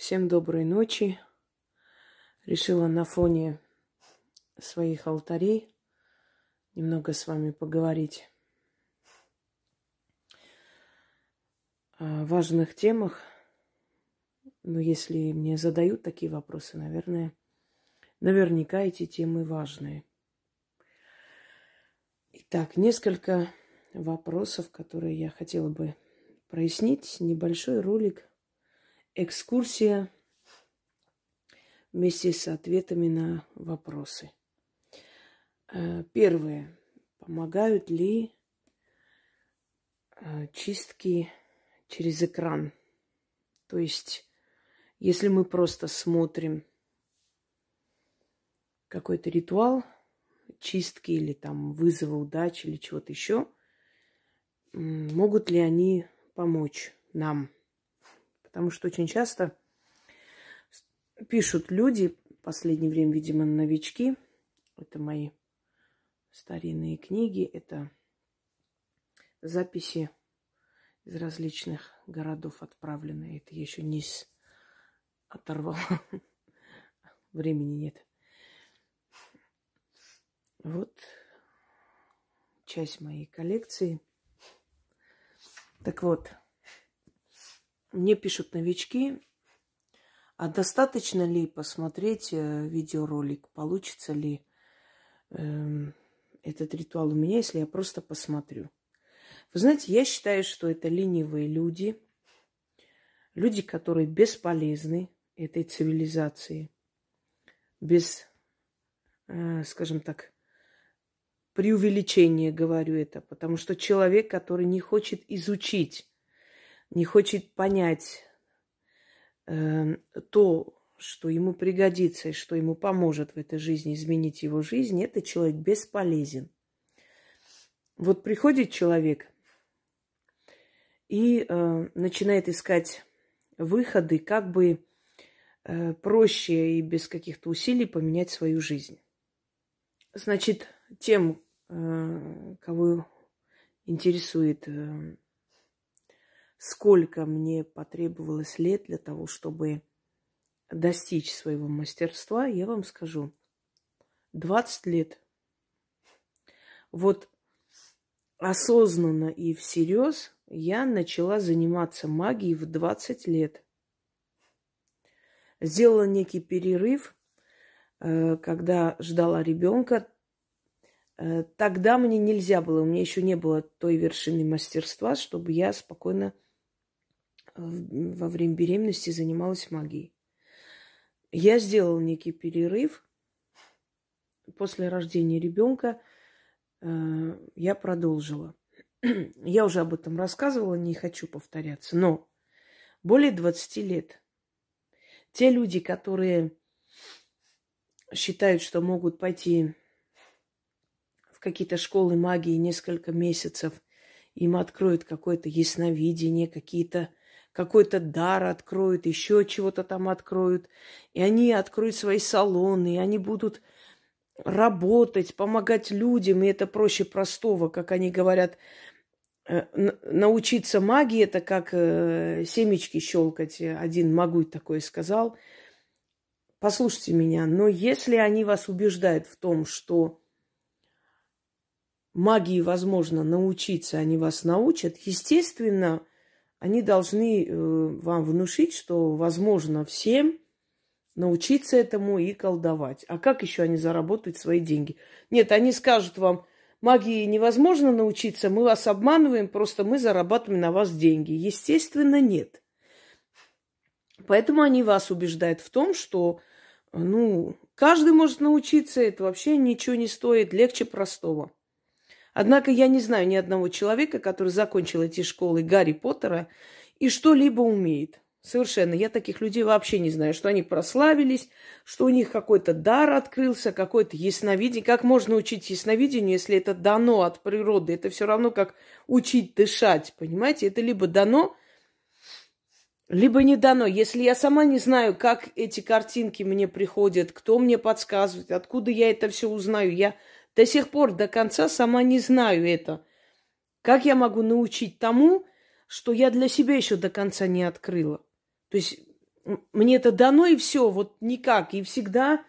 Всем доброй ночи. Решила на фоне своих алтарей немного с вами поговорить о важных темах. Но если мне задают такие вопросы, наверное, наверняка эти темы важные. Итак, несколько вопросов, которые я хотела бы прояснить. Небольшой ролик – экскурсия вместе с ответами на вопросы. Э, первое. Помогают ли э, чистки через экран? То есть, если мы просто смотрим какой-то ритуал чистки или там вызова удачи или чего-то еще, могут ли они помочь нам? Потому что очень часто пишут люди, в последнее время, видимо, новички, это мои старинные книги, это записи из различных городов отправленные. Это я еще низ оторвала. Времени нет. Вот часть моей коллекции. Так вот, мне пишут новички, а достаточно ли посмотреть э, видеоролик? Получится ли э, этот ритуал у меня, если я просто посмотрю? Вы знаете, я считаю, что это ленивые люди, люди, которые бесполезны этой цивилизации, без, э, скажем так, преувеличения говорю это, потому что человек, который не хочет изучить не хочет понять э, то, что ему пригодится и что ему поможет в этой жизни изменить его жизнь, этот человек бесполезен. Вот приходит человек и э, начинает искать выходы, как бы э, проще и без каких-то усилий поменять свою жизнь. Значит, тем, э, кого интересует э, сколько мне потребовалось лет для того, чтобы достичь своего мастерства, я вам скажу. 20 лет. Вот осознанно и всерьез я начала заниматься магией в 20 лет. Сделала некий перерыв, э, когда ждала ребенка. Э, тогда мне нельзя было, у меня еще не было той вершины мастерства, чтобы я спокойно во время беременности занималась магией. Я сделала некий перерыв. После рождения ребенка э, я продолжила. я уже об этом рассказывала, не хочу повторяться. Но более 20 лет те люди, которые считают, что могут пойти в какие-то школы магии несколько месяцев, им откроют какое-то ясновидение, какие-то какой-то дар откроют, еще чего-то там откроют. И они откроют свои салоны, и они будут работать, помогать людям, и это проще простого, как они говорят, э, научиться магии, это как э, семечки щелкать. Один могуй такое сказал. Послушайте меня, но если они вас убеждают в том, что магии возможно научиться, они вас научат, естественно, они должны э, вам внушить, что возможно всем научиться этому и колдовать. А как еще они заработают свои деньги? Нет, они скажут вам, магии невозможно научиться, мы вас обманываем, просто мы зарабатываем на вас деньги. Естественно, нет. Поэтому они вас убеждают в том, что, ну, каждый может научиться, это вообще ничего не стоит, легче простого. Однако я не знаю ни одного человека, который закончил эти школы Гарри Поттера и что-либо умеет. Совершенно. Я таких людей вообще не знаю, что они прославились, что у них какой-то дар открылся, какое-то ясновидение. Как можно учить ясновидению, если это дано от природы? Это все равно как учить дышать, понимаете? Это либо дано, либо не дано. Если я сама не знаю, как эти картинки мне приходят, кто мне подсказывает, откуда я это все узнаю, я до сих пор до конца сама не знаю это. Как я могу научить тому, что я для себя еще до конца не открыла? То есть мне это дано и все, вот никак. И всегда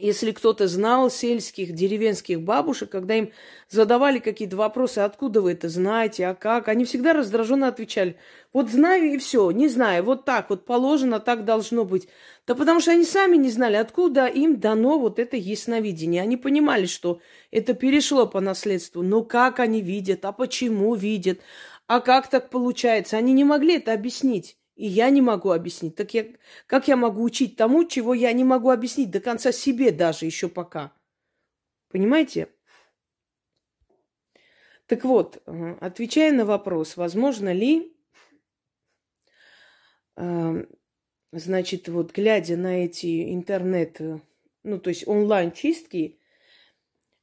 если кто-то знал сельских, деревенских бабушек, когда им задавали какие-то вопросы, откуда вы это знаете, а как, они всегда раздраженно отвечали, вот знаю и все, не знаю, вот так вот положено, так должно быть. Да потому что они сами не знали, откуда им дано вот это ясновидение. Они понимали, что это перешло по наследству, но как они видят, а почему видят, а как так получается, они не могли это объяснить. И я не могу объяснить. Так я, как я могу учить тому, чего я не могу объяснить до конца себе даже еще пока? Понимаете? Так вот, э, отвечая на вопрос, возможно ли, э, значит, вот глядя на эти интернет, э, ну, то есть онлайн-чистки,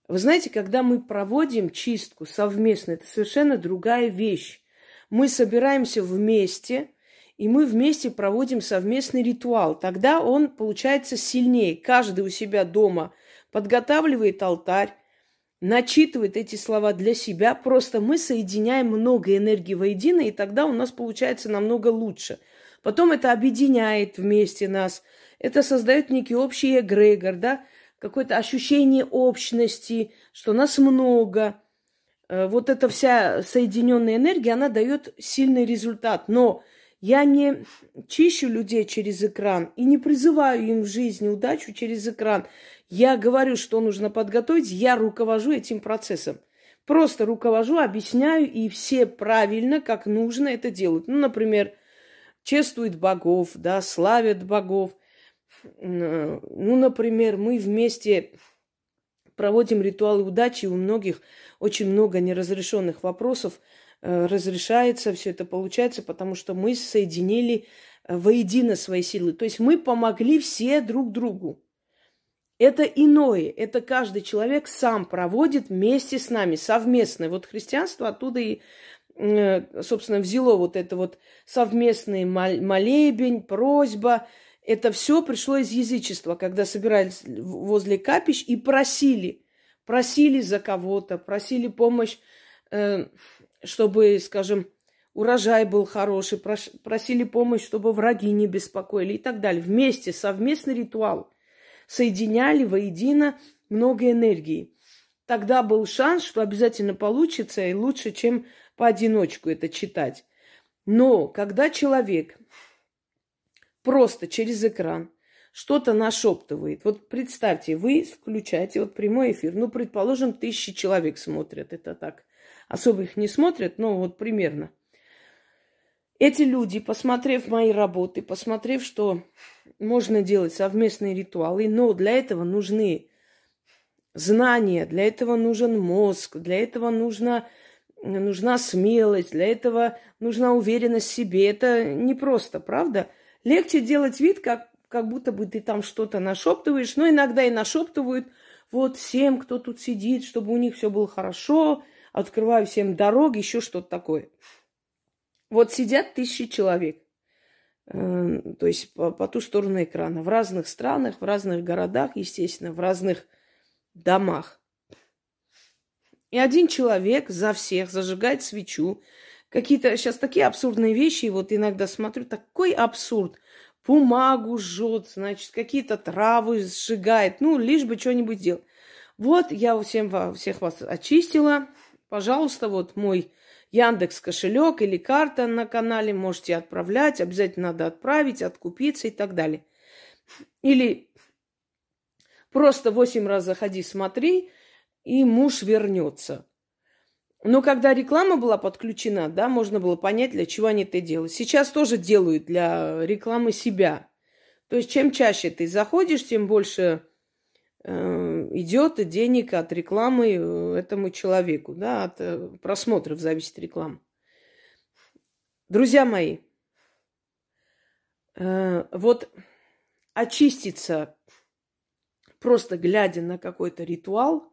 вы знаете, когда мы проводим чистку совместно, это совершенно другая вещь. Мы собираемся вместе – и мы вместе проводим совместный ритуал. Тогда он получается сильнее. Каждый у себя дома подготавливает алтарь, начитывает эти слова для себя. Просто мы соединяем много энергии воедино, и тогда у нас получается намного лучше. Потом это объединяет вместе нас. Это создает некий общий эгрегор, да, какое-то ощущение общности, что нас много. Э, вот эта вся соединенная энергия, она дает сильный результат. Но я не чищу людей через экран и не призываю им в жизни удачу через экран. Я говорю, что нужно подготовить, я руковожу этим процессом. Просто руковожу, объясняю, и все правильно, как нужно это делают. Ну, например, чествуют богов, да, славят богов. Ну, например, мы вместе проводим ритуалы удачи, у многих очень много неразрешенных вопросов – Э, разрешается, все это получается, потому что мы соединили э, воедино свои силы. То есть мы помогли все друг другу. Это иное, это каждый человек сам проводит вместе с нами, совместно. Вот христианство оттуда и, э, собственно, взяло вот это вот совместный молебень, просьба. Это все пришло из язычества, когда собирались возле капищ и просили, просили за кого-то, просили помощь чтобы, скажем, урожай был хороший, просили помощь, чтобы враги не беспокоили и так далее. Вместе, совместный ритуал. Соединяли воедино много энергии. Тогда был шанс, что обязательно получится и лучше, чем поодиночку это читать. Но когда человек просто через экран что-то нашептывает. Вот представьте, вы включаете вот прямой эфир. Ну, предположим, тысячи человек смотрят это так особо их не смотрят, но вот примерно. Эти люди, посмотрев мои работы, посмотрев, что можно делать совместные ритуалы, но для этого нужны знания, для этого нужен мозг, для этого нужна, нужна смелость, для этого нужна уверенность в себе. Это непросто, правда? Легче делать вид, как, как будто бы ты там что-то нашептываешь, но иногда и нашептывают вот всем, кто тут сидит, чтобы у них все было хорошо – открываю всем дороги, еще что-то такое. Вот сидят тысячи человек, э, то есть по, по ту сторону экрана, в разных странах, в разных городах, естественно, в разных домах. И один человек за всех зажигает свечу. Какие-то сейчас такие абсурдные вещи, вот иногда смотрю, такой абсурд. Бумагу жжет, значит, какие-то травы сжигает, ну, лишь бы что-нибудь делать. Вот я всем, всех вас очистила, Пожалуйста, вот мой Яндекс кошелек или карта на канале можете отправлять. Обязательно надо отправить, откупиться и так далее. Или просто восемь раз заходи, смотри, и муж вернется. Но когда реклама была подключена, да, можно было понять, для чего они это делают. Сейчас тоже делают для рекламы себя. То есть чем чаще ты заходишь, тем больше Э, идет денег от рекламы э, этому человеку, да, от э, просмотров зависит реклама. Друзья мои, вот очиститься, просто глядя на какой-то ритуал,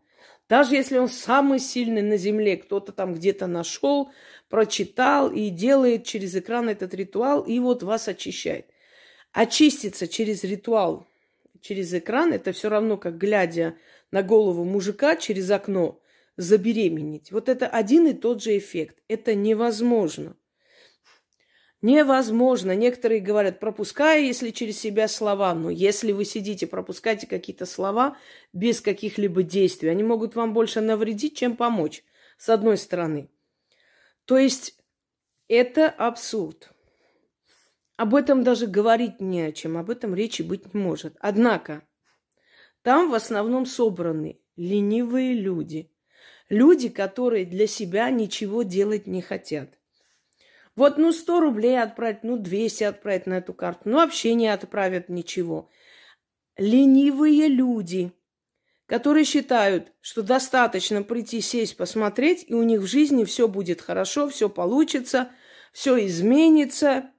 даже если он самый сильный на земле, кто-то там где-то нашел, прочитал и делает через экран этот ритуал, и вот вас очищает. Очиститься через ритуал через экран, это все равно, как глядя на голову мужика через окно, забеременеть. Вот это один и тот же эффект. Это невозможно. Невозможно. Некоторые говорят, пропуская, если через себя слова. Но если вы сидите, пропускаете какие-то слова без каких-либо действий, они могут вам больше навредить, чем помочь, с одной стороны. То есть это абсурд. Об этом даже говорить не о чем, об этом речи быть не может. Однако, там в основном собраны ленивые люди. Люди, которые для себя ничего делать не хотят. Вот, ну, 100 рублей отправить, ну, 200 отправить на эту карту, ну, вообще не отправят ничего. Ленивые люди, которые считают, что достаточно прийти, сесть, посмотреть, и у них в жизни все будет хорошо, все получится, все изменится,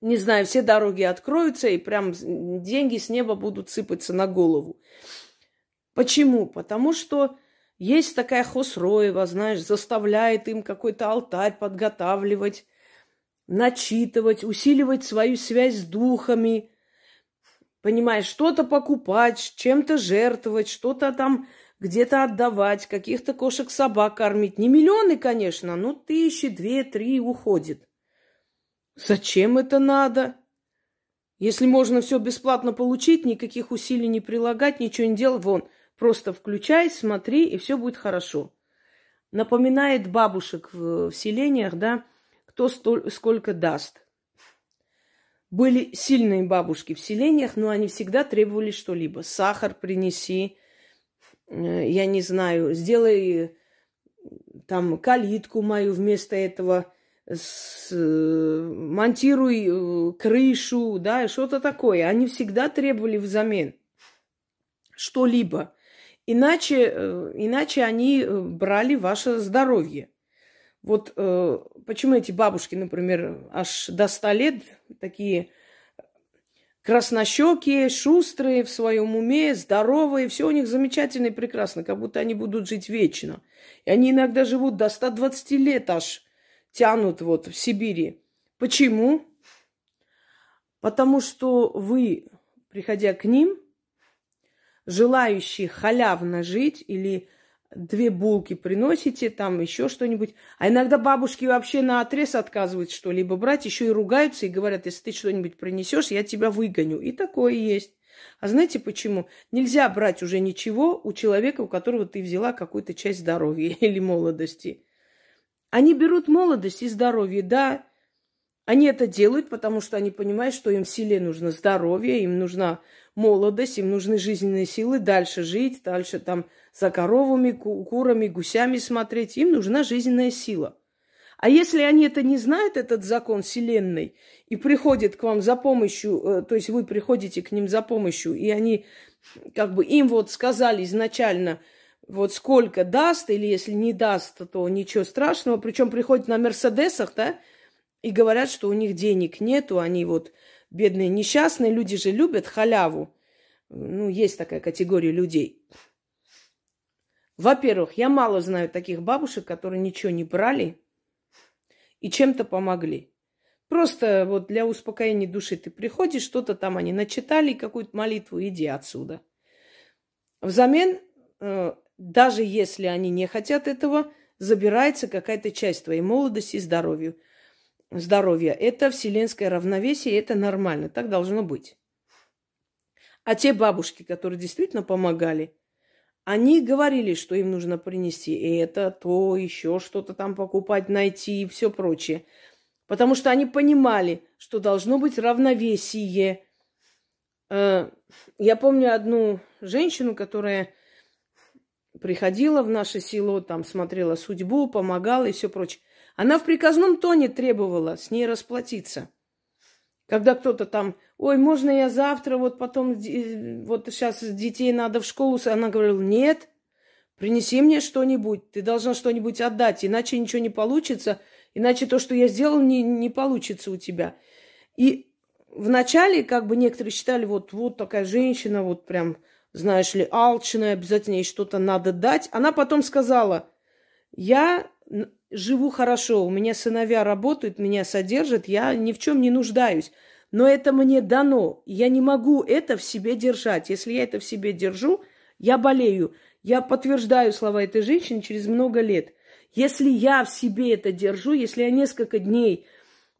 не знаю, все дороги откроются, и прям деньги с неба будут сыпаться на голову. Почему? Потому что есть такая Хосроева, знаешь, заставляет им какой-то алтарь подготавливать, начитывать, усиливать свою связь с духами, понимаешь, что-то покупать, чем-то жертвовать, что-то там где-то отдавать, каких-то кошек-собак кормить. Не миллионы, конечно, но тысячи, две, три уходит. Зачем это надо? Если можно все бесплатно получить, никаких усилий не прилагать, ничего не делать, вон – Просто включай, смотри, и все будет хорошо. Напоминает бабушек в, в селениях, да, кто столь, сколько даст. Были сильные бабушки в селениях, но они всегда требовали что-либо. Сахар принеси, э, я не знаю, сделай там калитку мою вместо этого, с, монтируй э, крышу, да, что-то такое. Они всегда требовали взамен что-либо. Иначе, э, иначе они э, брали ваше здоровье. Вот э, почему эти бабушки, например, аж до 100 лет такие краснощекие, шустрые в своем уме, здоровые, все у них замечательно и прекрасно, как будто они будут жить вечно. И они иногда живут до 120 лет аж, тянут вот в Сибири. Почему? Потому что вы, приходя к ним, желающие халявно жить или две булки приносите, там еще что-нибудь. А иногда бабушки вообще на отрез отказывают что-либо брать, еще и ругаются и говорят, если ты что-нибудь принесешь, я тебя выгоню. И такое есть. А знаете почему? Нельзя брать уже ничего у человека, у которого ты взяла какую-то часть здоровья или молодости. Они берут молодость и здоровье, да. Они это делают, потому что они понимают, что им в селе нужно здоровье, им нужна молодость, им нужны жизненные силы дальше жить, дальше там за коровами, курами, гусями смотреть. Им нужна жизненная сила. А если они это не знают, этот закон Вселенной, и приходят к вам за помощью, э, то есть вы приходите к ним за помощью, и они как бы им вот сказали изначально, вот сколько даст, или если не даст, то ничего страшного. Причем приходят на Мерседесах, да, и говорят, что у них денег нету, они вот бедные несчастные, люди же любят халяву. Ну, есть такая категория людей. Во-первых, я мало знаю таких бабушек, которые ничего не брали и чем-то помогли. Просто вот для успокоения души ты приходишь, что-то там они начитали, какую-то молитву, иди отсюда. Взамен, э, даже если они не хотят этого, забирается какая-то часть твоей молодости и здоровья здоровья. Это вселенское равновесие, это нормально, так должно быть. А те бабушки, которые действительно помогали, они говорили, что им нужно принести это, то, еще что-то там покупать, найти и все прочее. Потому что они понимали, что должно быть равновесие. Э, я помню одну женщину, которая приходила в наше село, там смотрела судьбу, помогала и все прочее. Она в приказном тоне требовала с ней расплатиться. Когда кто-то там, ой, можно я завтра, вот потом, вот сейчас детей надо в школу, она говорила, нет, принеси мне что-нибудь, ты должна что-нибудь отдать, иначе ничего не получится, иначе то, что я сделал, не, не получится у тебя. И вначале, как бы некоторые считали, вот, вот такая женщина, вот прям, знаешь ли, алчная, обязательно ей что-то надо дать. Она потом сказала, я живу хорошо, у меня сыновья работают, меня содержат, я ни в чем не нуждаюсь. Но это мне дано. Я не могу это в себе держать. Если я это в себе держу, я болею. Я подтверждаю слова этой женщины через много лет. Если я в себе это держу, если я несколько дней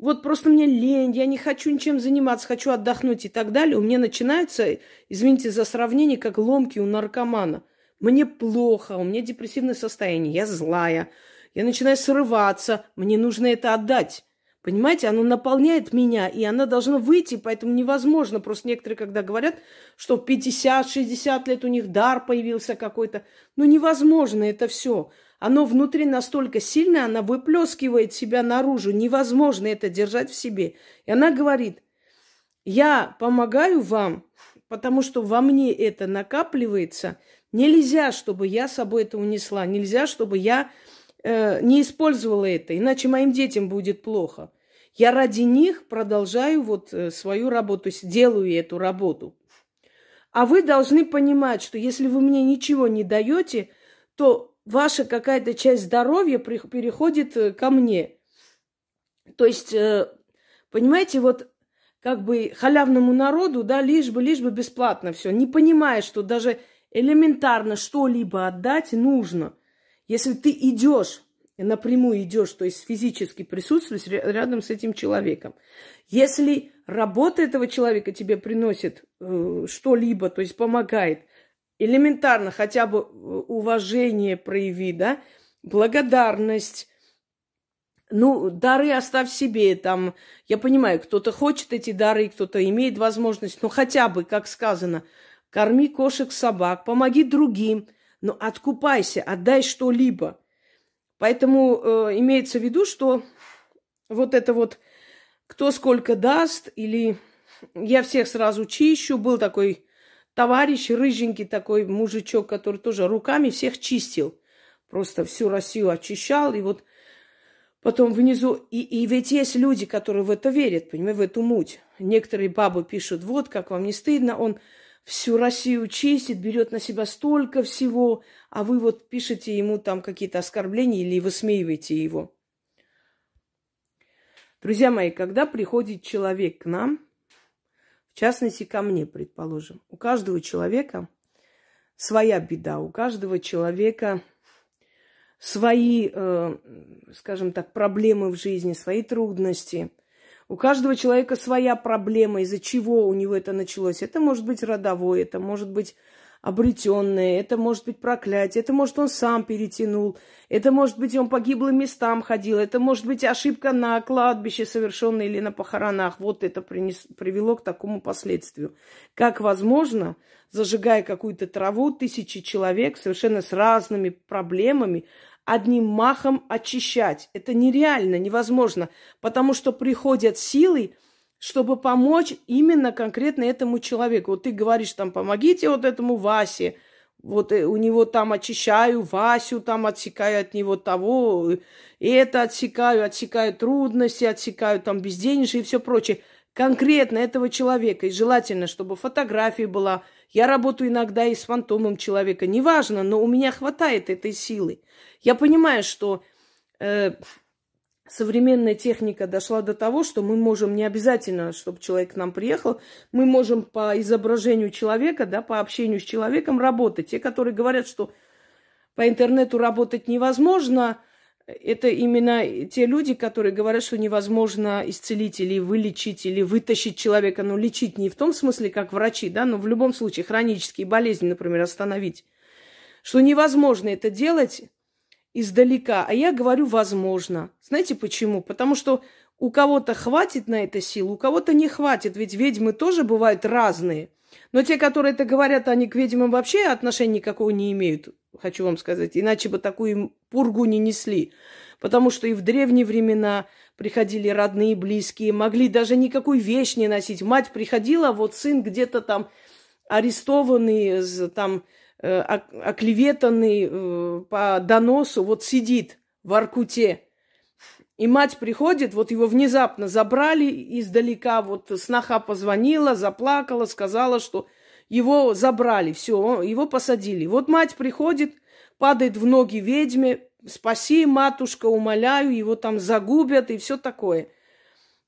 вот просто мне лень, я не хочу ничем заниматься, хочу отдохнуть и так далее, у меня начинается, извините за сравнение, как ломки у наркомана. Мне плохо, у меня депрессивное состояние, я злая, я начинаю срываться, мне нужно это отдать. Понимаете, оно наполняет меня, и она должна выйти, поэтому невозможно. Просто некоторые, когда говорят, что в 50-60 лет у них дар появился какой-то, ну невозможно это все. Оно внутри настолько сильное, она выплескивает себя наружу. Невозможно это держать в себе. И она говорит, я помогаю вам, потому что во мне это накапливается. Нельзя, чтобы я собой это унесла. Нельзя, чтобы я э, не использовала это, иначе моим детям будет плохо. Я ради них продолжаю вот э, свою работу, делаю эту работу. А вы должны понимать, что если вы мне ничего не даете, то ваша какая-то часть здоровья переходит э, ко мне. То есть, э, понимаете, вот как бы халявному народу, да, лишь бы, лишь бы бесплатно все, не понимая, что даже элементарно что-либо отдать нужно. Если ты идешь, напрямую идешь, то есть физически присутствуешь рядом с этим человеком. Если работа этого человека тебе приносит э, что-либо, то есть помогает, элементарно хотя бы э, уважение прояви, да, благодарность. Ну, дары оставь себе, там, я понимаю, кто-то хочет эти дары, кто-то имеет возможность, но хотя бы, как сказано, корми кошек, собак, помоги другим, но откупайся, отдай что-либо. Поэтому э, имеется в виду, что вот это вот кто сколько даст, или я всех сразу чищу, был такой товарищ, рыженький такой мужичок, который тоже руками всех чистил. Просто всю Россию очищал. И вот потом внизу... И, и ведь есть люди, которые в это верят, понимаете, в эту муть. Некоторые бабы пишут, вот, как вам не стыдно, он всю Россию чистит, берет на себя столько всего, а вы вот пишете ему там какие-то оскорбления или высмеиваете его. Друзья мои, когда приходит человек к нам, в частности, ко мне, предположим. У каждого человека своя беда, у каждого человека свои, э, скажем так, проблемы в жизни, свои трудности. У каждого человека своя проблема, из-за чего у него это началось. Это может быть родовое, это может быть обретенное, это может быть проклятие, это может он сам перетянул, это может быть он погиблым местам ходил, это может быть ошибка на кладбище совершенная или на похоронах. Вот это принес, привело к такому последствию. Как возможно, зажигая какую-то траву, тысячи человек совершенно с разными проблемами, одним махом очищать. Это нереально, невозможно, потому что приходят силы, чтобы помочь именно конкретно этому человеку. Вот ты говоришь там, помогите вот этому Васе, вот э, у него там очищаю Васю, там отсекаю от него того, и это отсекаю, отсекаю трудности, отсекаю там безденежье и все прочее. Конкретно этого человека. И желательно, чтобы фотография была. Я работаю иногда и с фантомом человека. Неважно, но у меня хватает этой силы. Я понимаю, что э, современная техника дошла до того, что мы можем не обязательно, чтобы человек к нам приехал, мы можем по изображению человека, да, по общению с человеком работать. Те, которые говорят, что по интернету работать невозможно, это именно те люди, которые говорят, что невозможно исцелить или вылечить, или вытащить человека. Но лечить не в том смысле, как врачи, да, но в любом случае хронические болезни, например, остановить. Что невозможно это делать издалека, а я говорю возможно. Знаете почему? Потому что у кого-то хватит на это сил, у кого-то не хватит, ведь ведьмы тоже бывают разные. Но те, которые это говорят, они к ведьмам вообще отношения никакого не имеют, хочу вам сказать, иначе бы такую пургу не несли. Потому что и в древние времена приходили родные, близкие, могли даже никакую вещь не носить. Мать приходила, а вот сын где-то там арестованный, там Э, оклеветанный э, по доносу, вот сидит в Аркуте. И мать приходит, вот его внезапно забрали издалека, вот сноха позвонила, заплакала, сказала, что его забрали, все, его посадили. Вот мать приходит, падает в ноги ведьме, спаси, матушка, умоляю, его там загубят и все такое.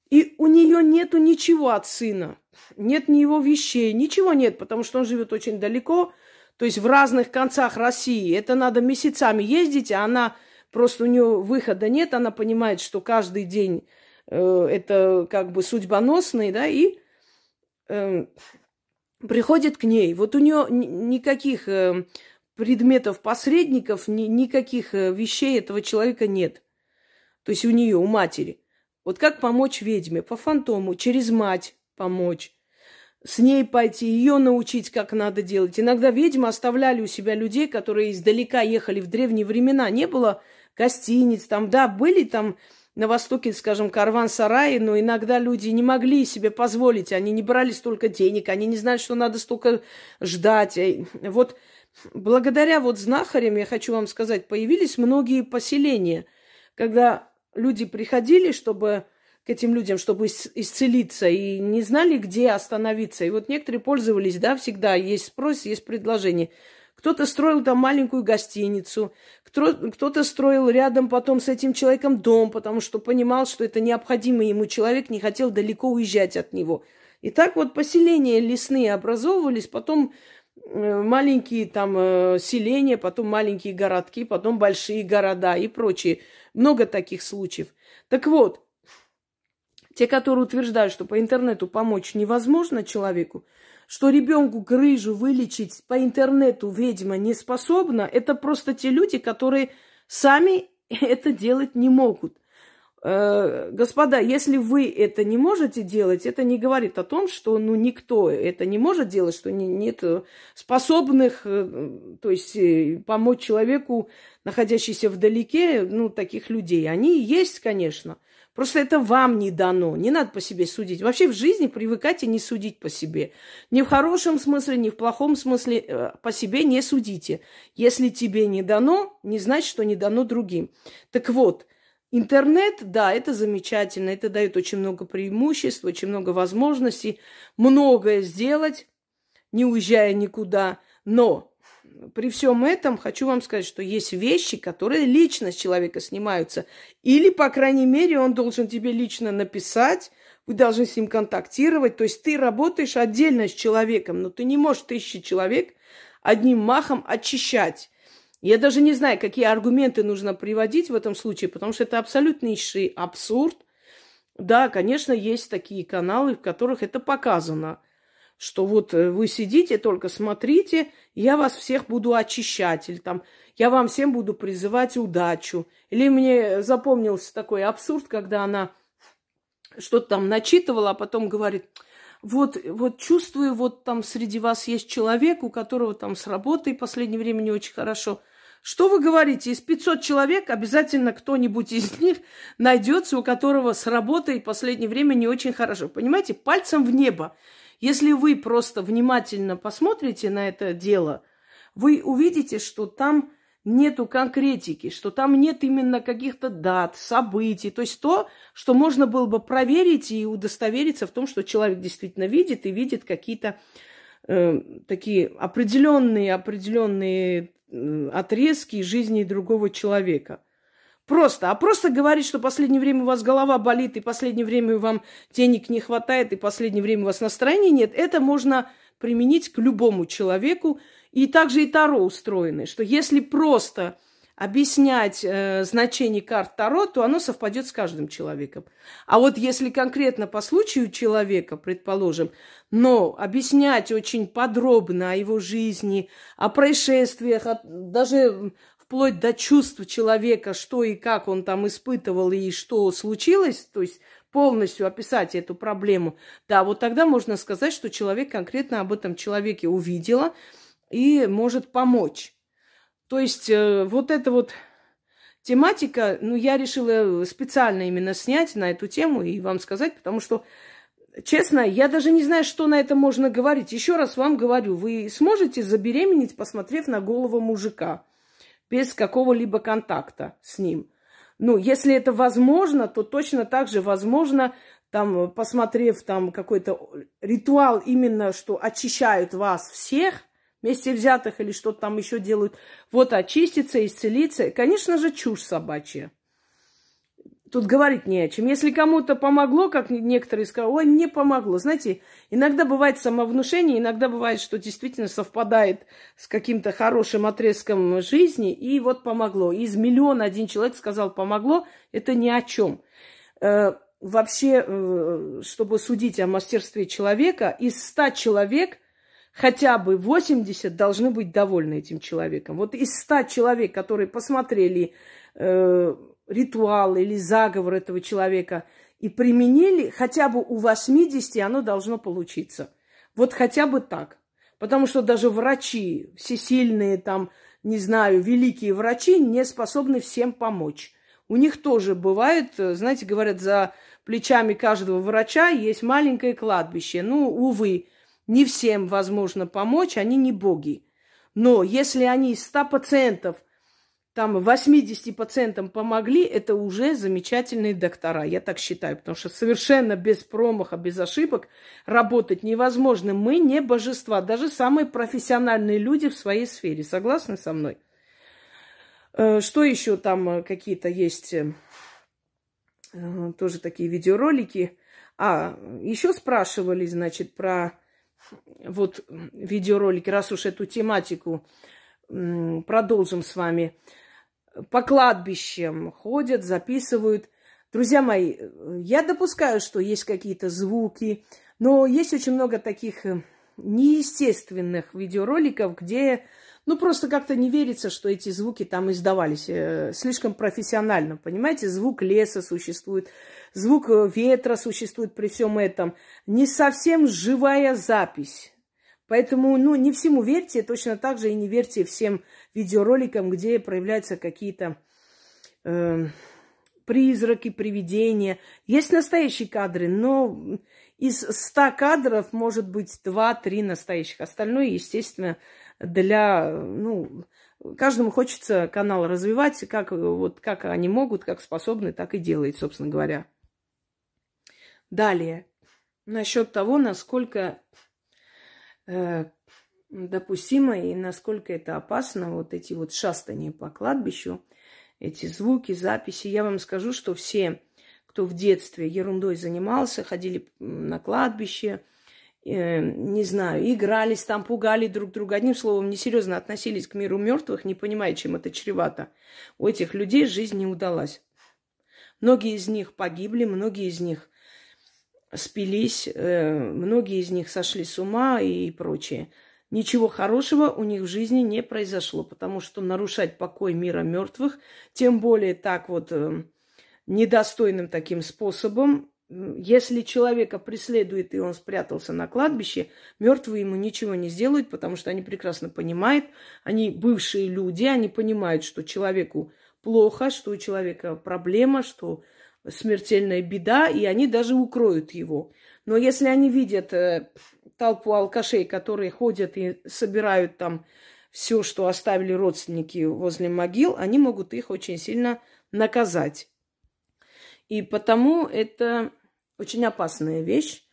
И у нее нету ничего от сына, нет ни его вещей, ничего нет, потому что он живет очень далеко, то есть в разных концах России. Это надо месяцами ездить, а она просто у нее выхода нет, она понимает, что каждый день э, это как бы судьбоносный, да, и э, приходит к ней. Вот у нее никаких э, предметов, посредников, ни, никаких э, вещей этого человека нет. То есть у нее, у матери. Вот как помочь ведьме? По фантому, через мать помочь. С ней пойти, ее научить, как надо делать. Иногда ведьмы оставляли у себя людей, которые издалека ехали в древние времена. Не было гостиниц, там, да, были там на Востоке, скажем, карван-сараи, но иногда люди не могли себе позволить, они не брали столько денег, они не знали, что надо столько ждать. Вот благодаря вот знахарям, я хочу вам сказать, появились многие поселения, когда люди приходили, чтобы к этим людям, чтобы исцелиться, и не знали, где остановиться. И вот некоторые пользовались, да, всегда есть спрос, есть предложение. Кто-то строил там маленькую гостиницу, кто-то строил рядом потом с этим человеком дом, потому что понимал, что это необходимый ему человек, не хотел далеко уезжать от него. И так вот поселения лесные образовывались, потом э, маленькие там э, селения, потом маленькие городки, потом большие города и прочее. Много таких случаев. Так вот, те, которые утверждают, что по интернету помочь невозможно человеку, что ребенку грыжу вылечить по интернету ведьма не способна, это просто те люди, которые сами это делать не могут. Э, господа, если вы это не можете делать, это не говорит о том, что ну, никто это не может делать, что не, нет способных, э, то есть э, помочь человеку, находящийся вдалеке, ну, таких людей. Они есть, конечно. Просто это вам не дано. Не надо по себе судить. Вообще в жизни привыкайте не судить по себе. Ни в хорошем смысле, ни в плохом смысле по себе не судите. Если тебе не дано, не значит, что не дано другим. Так вот, Интернет, да, это замечательно, это дает очень много преимуществ, очень много возможностей, многое сделать, не уезжая никуда. Но при всем этом хочу вам сказать, что есть вещи, которые лично с человека снимаются. Или, по крайней мере, он должен тебе лично написать, вы должны с ним контактировать. То есть ты работаешь отдельно с человеком, но ты не можешь тысячи человек одним махом очищать. Я даже не знаю, какие аргументы нужно приводить в этом случае, потому что это абсолютнейший абсурд. Да, конечно, есть такие каналы, в которых это показано, что вот э, вы сидите, только смотрите, я вас всех буду очищать, или там я вам всем буду призывать удачу. Или мне запомнился такой абсурд, когда она что-то там начитывала, а потом говорит, вот, вот чувствую, вот там среди вас есть человек, у которого там с работой в последнее время не очень хорошо – что вы говорите? Из 500 человек обязательно кто-нибудь из них найдется, у которого с работой в последнее время не очень хорошо. Понимаете, пальцем в небо. Если вы просто внимательно посмотрите на это дело, вы увидите, что там нету конкретики, что там нет именно каких-то дат, событий. То есть то, что можно было бы проверить и удостовериться в том, что человек действительно видит и видит какие-то э, такие определенные, определенные отрезки жизни другого человека. Просто, а просто говорить, что последнее время у вас голова болит, и последнее время вам денег не хватает, и последнее время у вас настроения нет, это можно применить к любому человеку. И также и Таро устроены, что если просто объяснять э, значение карт Таро, то оно совпадет с каждым человеком. А вот если конкретно по случаю человека, предположим, но объяснять очень подробно о его жизни, о происшествиях, о, даже вплоть до чувств человека, что и как он там испытывал и что случилось, то есть полностью описать эту проблему, да, вот тогда можно сказать, что человек конкретно об этом человеке увидела и может помочь. То есть э, вот эта вот тематика, ну, я решила специально именно снять на эту тему и вам сказать, потому что, честно, я даже не знаю, что на это можно говорить. Еще раз вам говорю, вы сможете забеременеть, посмотрев на голову мужика, без какого-либо контакта с ним. Ну, если это возможно, то точно так же возможно, там, посмотрев там какой-то ритуал именно, что очищают вас всех – вместе взятых или что-то там еще делают. Вот очиститься, исцелиться. Конечно же, чушь собачья. Тут говорить не о чем. Если кому-то помогло, как некоторые сказали, ой, мне помогло. Знаете, иногда бывает самовнушение, иногда бывает, что действительно совпадает с каким-то хорошим отрезком жизни, и вот помогло. Из миллиона один человек сказал помогло, это ни о чем. Э, вообще, э, чтобы судить о мастерстве человека, из 100 человек хотя бы 80 должны быть довольны этим человеком. Вот из 100 человек, которые посмотрели э, ритуал или заговор этого человека и применили, хотя бы у 80 оно должно получиться. Вот хотя бы так. Потому что даже врачи, всесильные там, не знаю, великие врачи не способны всем помочь. У них тоже бывает, знаете, говорят, за плечами каждого врача есть маленькое кладбище. Ну, увы, не всем возможно помочь, они не боги. Но если они 100 пациентов, там 80 пациентам помогли, это уже замечательные доктора, я так считаю, потому что совершенно без промаха, без ошибок работать невозможно. Мы не божества, даже самые профессиональные люди в своей сфере. Согласны со мной? Э, что еще там э, какие-то есть э, тоже такие видеоролики? А, еще спрашивали, значит, про вот видеоролики, раз уж эту тематику продолжим с вами. По кладбищам ходят, записывают. Друзья мои, я допускаю, что есть какие-то звуки, но есть очень много таких неестественных видеороликов, где ну, просто как-то не верится, что эти звуки там издавались. Э, слишком профессионально, понимаете? Звук леса существует, звук э, ветра существует при всем этом. Не совсем живая запись. Поэтому, ну, не всему верьте, точно так же и не верьте всем видеороликам, где проявляются какие-то э, призраки, привидения. Есть настоящие кадры, но из ста кадров может быть два-три настоящих. Остальное, естественно, для, ну, каждому хочется канал развивать, как, вот, как они могут, как способны, так и делают, собственно говоря. Далее, насчет того, насколько допустимо и насколько это опасно, вот эти вот шастания по кладбищу, эти звуки, записи. Я вам скажу, что все, кто в детстве ерундой занимался, ходили на кладбище, э, не знаю, игрались там, пугали друг друга. Одним словом, несерьезно относились к миру мертвых, не понимая, чем это чревато. У этих людей жизнь не удалась. Многие из них погибли, многие из них спились, э, многие из них сошли с ума и прочее. Ничего хорошего у них в жизни не произошло, потому что нарушать покой мира мертвых, тем более так вот э, недостойным таким способом, если человека преследует, и он спрятался на кладбище, мертвые ему ничего не сделают, потому что они прекрасно понимают, они бывшие люди, они понимают, что человеку плохо, что у человека проблема, что смертельная беда, и они даже укроют его. Но если они видят э, толпу алкашей, которые ходят и собирают там все, что оставили родственники возле могил, они могут их очень сильно наказать. И потому это очень опасная вещь.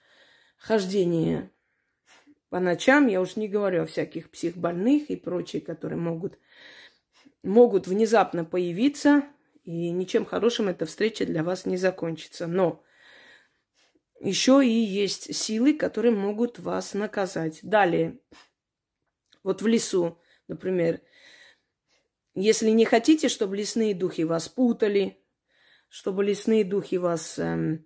Хождение по ночам, я уж не говорю о всяких психбольных и прочие, которые могут, могут внезапно появиться, и ничем хорошим эта встреча для вас не закончится. Но еще и есть силы, которые могут вас наказать. Далее, вот в лесу, например, если не хотите, чтобы лесные духи вас путали, чтобы лесные духи вас эм,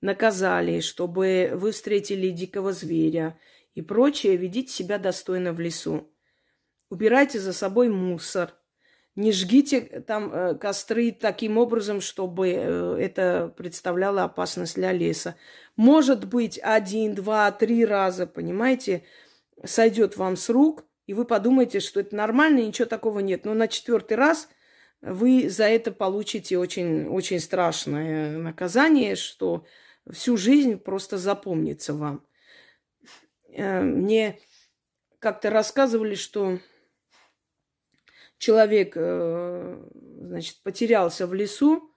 наказали, чтобы вы встретили дикого зверя и прочее, ведите себя достойно в лесу. Убирайте за собой мусор. Не жгите там э, костры таким образом, чтобы э, это представляло опасность для леса. Может быть, один, два, три раза, понимаете, сойдет вам с рук, и вы подумаете, что это нормально, ничего такого нет. Но на четвертый раз вы за это получите очень, очень страшное наказание, что всю жизнь просто запомнится вам. Э, мне как-то рассказывали, что человек, э, значит, потерялся в лесу,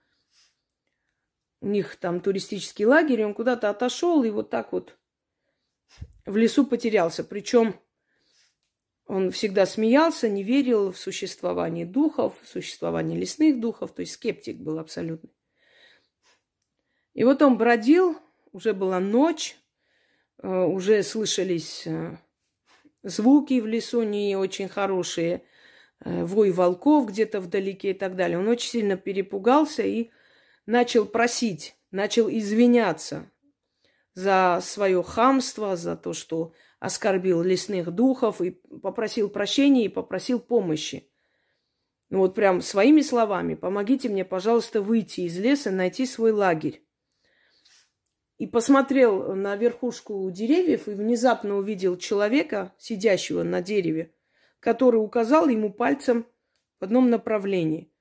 у них там туристический лагерь, он куда-то отошел и вот так вот в лесу потерялся. Причем он всегда смеялся, не верил в существование духов, в существование лесных духов, то есть скептик был абсолютно. И вот он бродил, уже была ночь, э, уже слышались э, звуки в лесу не очень хорошие, вой волков где-то вдалеке и так далее. Он очень сильно перепугался и начал просить начал извиняться за свое хамство, за то, что оскорбил лесных духов, и попросил прощения, и попросил помощи. Ну вот прям своими словами, помогите мне, пожалуйста, выйти из леса, найти свой лагерь. И посмотрел на верхушку деревьев и внезапно увидел человека, сидящего на дереве, который указал ему пальцем в одном направлении.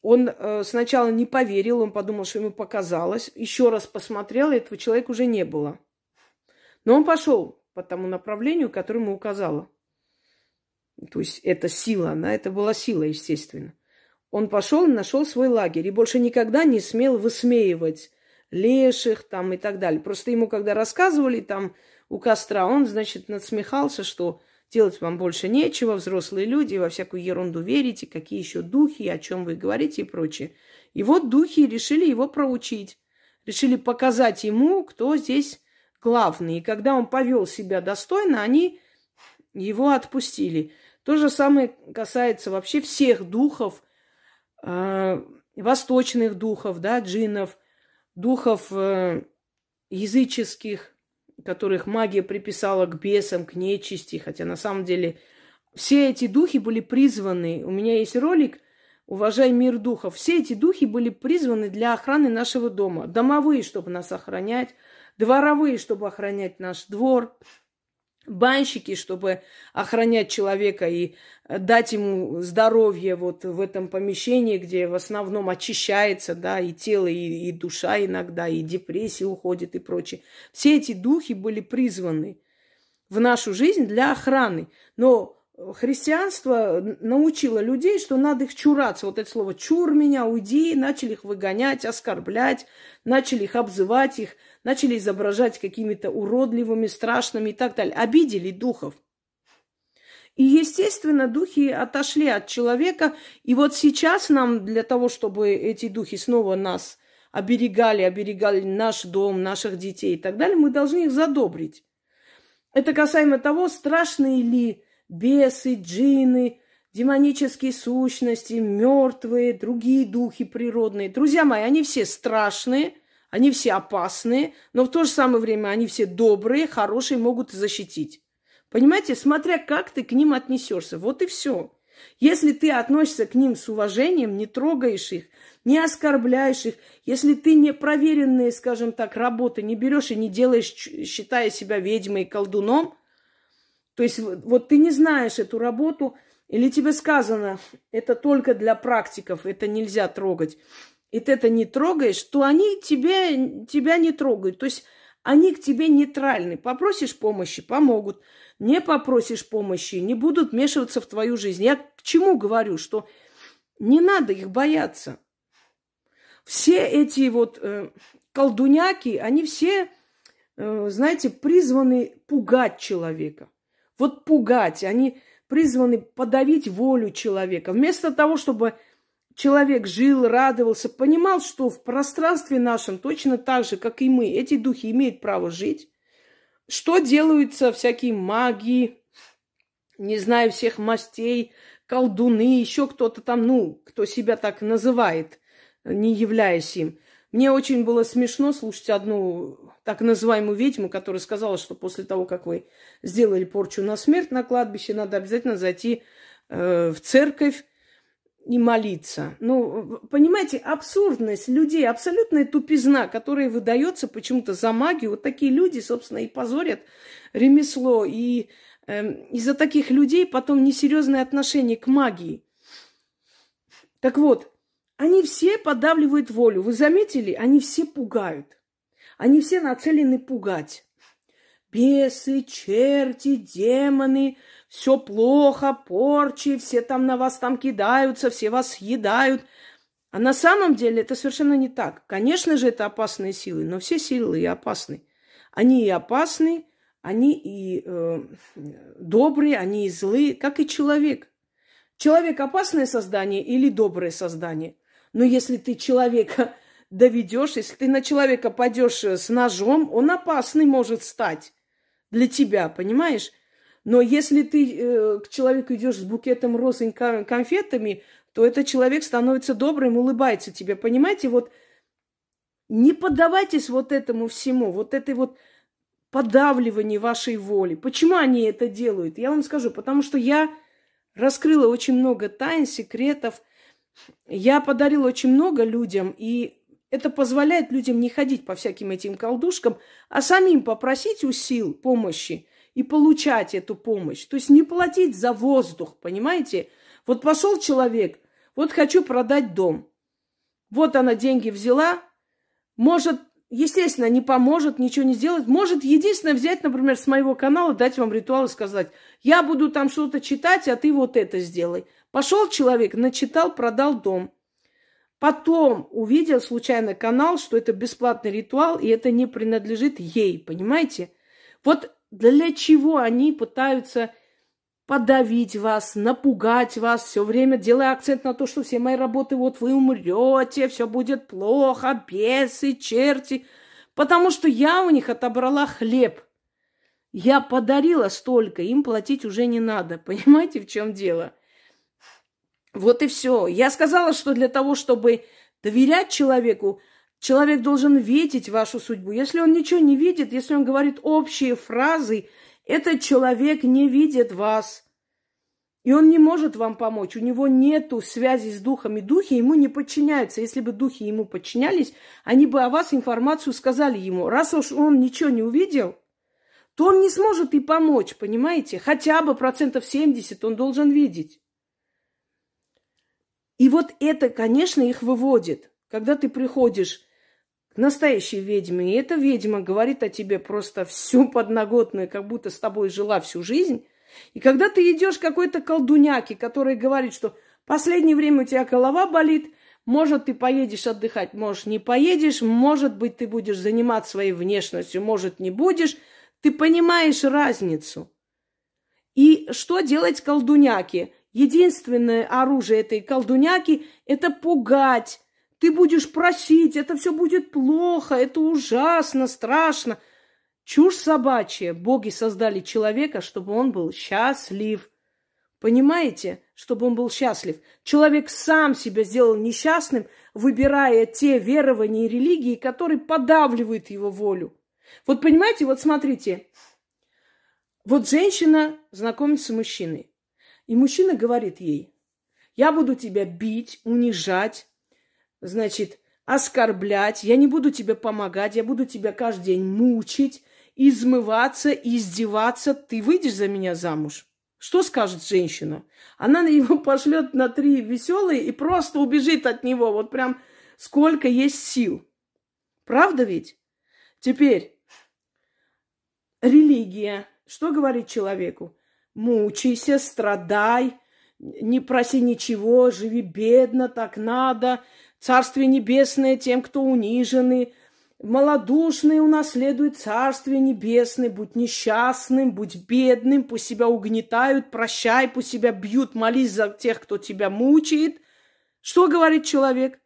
Он э, сначала не поверил, он подумал, что ему показалось. Еще раз посмотрел, и этого человека уже не было. Но он пошел по тому направлению, которое ему указала. То есть это сила, она, это была сила, естественно. Он пошел и нашел свой лагерь и больше никогда не смел высмеивать леших там и так далее. Просто ему, когда рассказывали там у костра, он, значит, надсмехался, что делать вам больше нечего, взрослые люди, во всякую ерунду верите, какие еще духи, о чем вы говорите и прочее. И вот духи решили его проучить, решили показать ему, кто здесь главный. И когда он повел себя достойно, они его отпустили. То же самое касается вообще всех духов, э, восточных духов, да, джиннов, духов э, языческих, которых магия приписала к бесам, к нечисти, хотя на самом деле все эти духи были призваны. У меня есть ролик «Уважай мир духов». Все эти духи были призваны для охраны нашего дома. Домовые, чтобы нас охранять, дворовые, чтобы охранять наш двор, банщики, чтобы охранять человека и дать ему здоровье вот в этом помещении, где в основном очищается, да, и тело, и, и душа иногда, и депрессия уходит и прочее. Все эти духи были призваны в нашу жизнь для охраны. Но христианство научило людей, что надо их чураться. Вот это слово «чур меня, уйди», начали их выгонять, оскорблять, начали их обзывать их, начали изображать какими-то уродливыми, страшными и так далее. Обидели духов. И, естественно, духи отошли от человека. И вот сейчас нам для того, чтобы эти духи снова нас оберегали, оберегали наш дом, наших детей и так далее, мы должны их задобрить. Это касаемо того, страшные ли бесы, джины, демонические сущности, мертвые, другие духи природные. Друзья мои, они все страшные, они все опасные, но в то же самое время они все добрые, хорошие, могут защитить. Понимаете, смотря как ты к ним отнесешься. Вот и все. Если ты относишься к ним с уважением, не трогаешь их, не оскорбляешь их, если ты непроверенные, скажем так, работы не берешь и не делаешь, считая себя ведьмой и колдуном, то есть вот ты не знаешь эту работу, или тебе сказано, это только для практиков, это нельзя трогать, и ты это не трогаешь, то они тебе, тебя не трогают. То есть они к тебе нейтральны. Попросишь помощи, помогут. Не попросишь помощи, не будут вмешиваться в твою жизнь. Я к чему говорю, что не надо их бояться. Все эти вот э, колдуняки, они все, э, знаете, призваны пугать человека. Вот пугать. Они призваны подавить волю человека. Вместо того, чтобы человек жил, радовался, понимал, что в пространстве нашем точно так же, как и мы, эти духи имеют право жить. Что делаются всякие маги, не знаю, всех мастей, колдуны, еще кто-то там, ну, кто себя так называет, не являясь им. Мне очень было смешно слушать одну так называемую ведьму, которая сказала, что после того, как вы сделали порчу на смерть на кладбище, надо обязательно зайти э, в церковь и молиться. Ну, понимаете, абсурдность людей, абсолютная тупизна, которая выдается почему-то за магию. Вот такие люди, собственно, и позорят ремесло. И э, из-за таких людей потом несерьезное отношение к магии. Так вот, они все подавливают волю. Вы заметили? Они все пугают. Они все нацелены пугать. Бесы, черти, демоны, все плохо, порчи, все там на вас там кидаются, все вас съедают. А на самом деле это совершенно не так. Конечно же, это опасные силы, но все силы и опасны. Они и опасны, они и э, добрые, они и злые, как и человек. Человек опасное создание или доброе создание? Но если ты человека доведешь, если ты на человека пойдешь э, с ножом, он опасный может стать для тебя, понимаешь? Но если ты э, к человеку идешь с букетом роз и конфетами, то этот человек становится добрым, улыбается тебе. Понимаете, вот не поддавайтесь вот этому всему, вот этой вот подавливанию вашей воли. Почему они это делают? Я вам скажу, потому что я раскрыла очень много тайн, секретов. Я подарила очень много людям, и это позволяет людям не ходить по всяким этим колдушкам, а самим попросить у сил помощи и получать эту помощь. То есть не платить за воздух, понимаете? Вот пошел человек, вот хочу продать дом. Вот она деньги взяла, может, естественно, не поможет, ничего не сделать. Может, единственное, взять, например, с моего канала, дать вам ритуал и сказать, я буду там что-то читать, а ты вот это сделай. Пошел человек, начитал, продал дом. Потом увидел случайно канал, что это бесплатный ритуал, и это не принадлежит ей, понимаете? Вот для чего они пытаются подавить вас, напугать вас, все время делая акцент на то, что все мои работы, вот вы умрете, все будет плохо, бесы, черти. Потому что я у них отобрала хлеб. Я подарила столько, им платить уже не надо. Понимаете, в чем дело? Вот и все. Я сказала, что для того, чтобы доверять человеку, человек должен видеть вашу судьбу. Если он ничего не видит, если он говорит общие фразы, этот человек не видит вас. И он не может вам помочь. У него нет связи с духами. Духи ему не подчиняются. Если бы духи ему подчинялись, они бы о вас информацию сказали ему. Раз уж он ничего не увидел, то он не сможет и помочь, понимаете? Хотя бы процентов 70 он должен видеть. И вот это, конечно, их выводит. Когда ты приходишь к настоящей ведьме, и эта ведьма говорит о тебе просто всю подноготную, как будто с тобой жила всю жизнь. И когда ты идешь какой-то колдуняке, который говорит, что последнее время у тебя голова болит, может, ты поедешь отдыхать, может, не поедешь, может быть, ты будешь заниматься своей внешностью, может, не будешь. Ты понимаешь разницу. И что делать колдуняке? Единственное оружие этой колдуняки – это пугать. Ты будешь просить, это все будет плохо, это ужасно, страшно. Чушь собачья. Боги создали человека, чтобы он был счастлив. Понимаете? Чтобы он был счастлив. Человек сам себя сделал несчастным, выбирая те верования и религии, которые подавливают его волю. Вот понимаете, вот смотрите. Вот женщина знакомится с мужчиной. И мужчина говорит ей, я буду тебя бить, унижать, значит, оскорблять, я не буду тебе помогать, я буду тебя каждый день мучить, измываться, издеваться. Ты выйдешь за меня замуж? Что скажет женщина? Она его пошлет на три веселые и просто убежит от него. Вот прям сколько есть сил. Правда ведь? Теперь, религия. Что говорит человеку? мучайся, страдай, не проси ничего, живи бедно, так надо. Царствие небесное тем, кто унижены. Малодушный унаследует царствие небесное. Будь несчастным, будь бедным, пусть себя угнетают, прощай, пусть себя бьют, молись за тех, кто тебя мучает. Что говорит человек?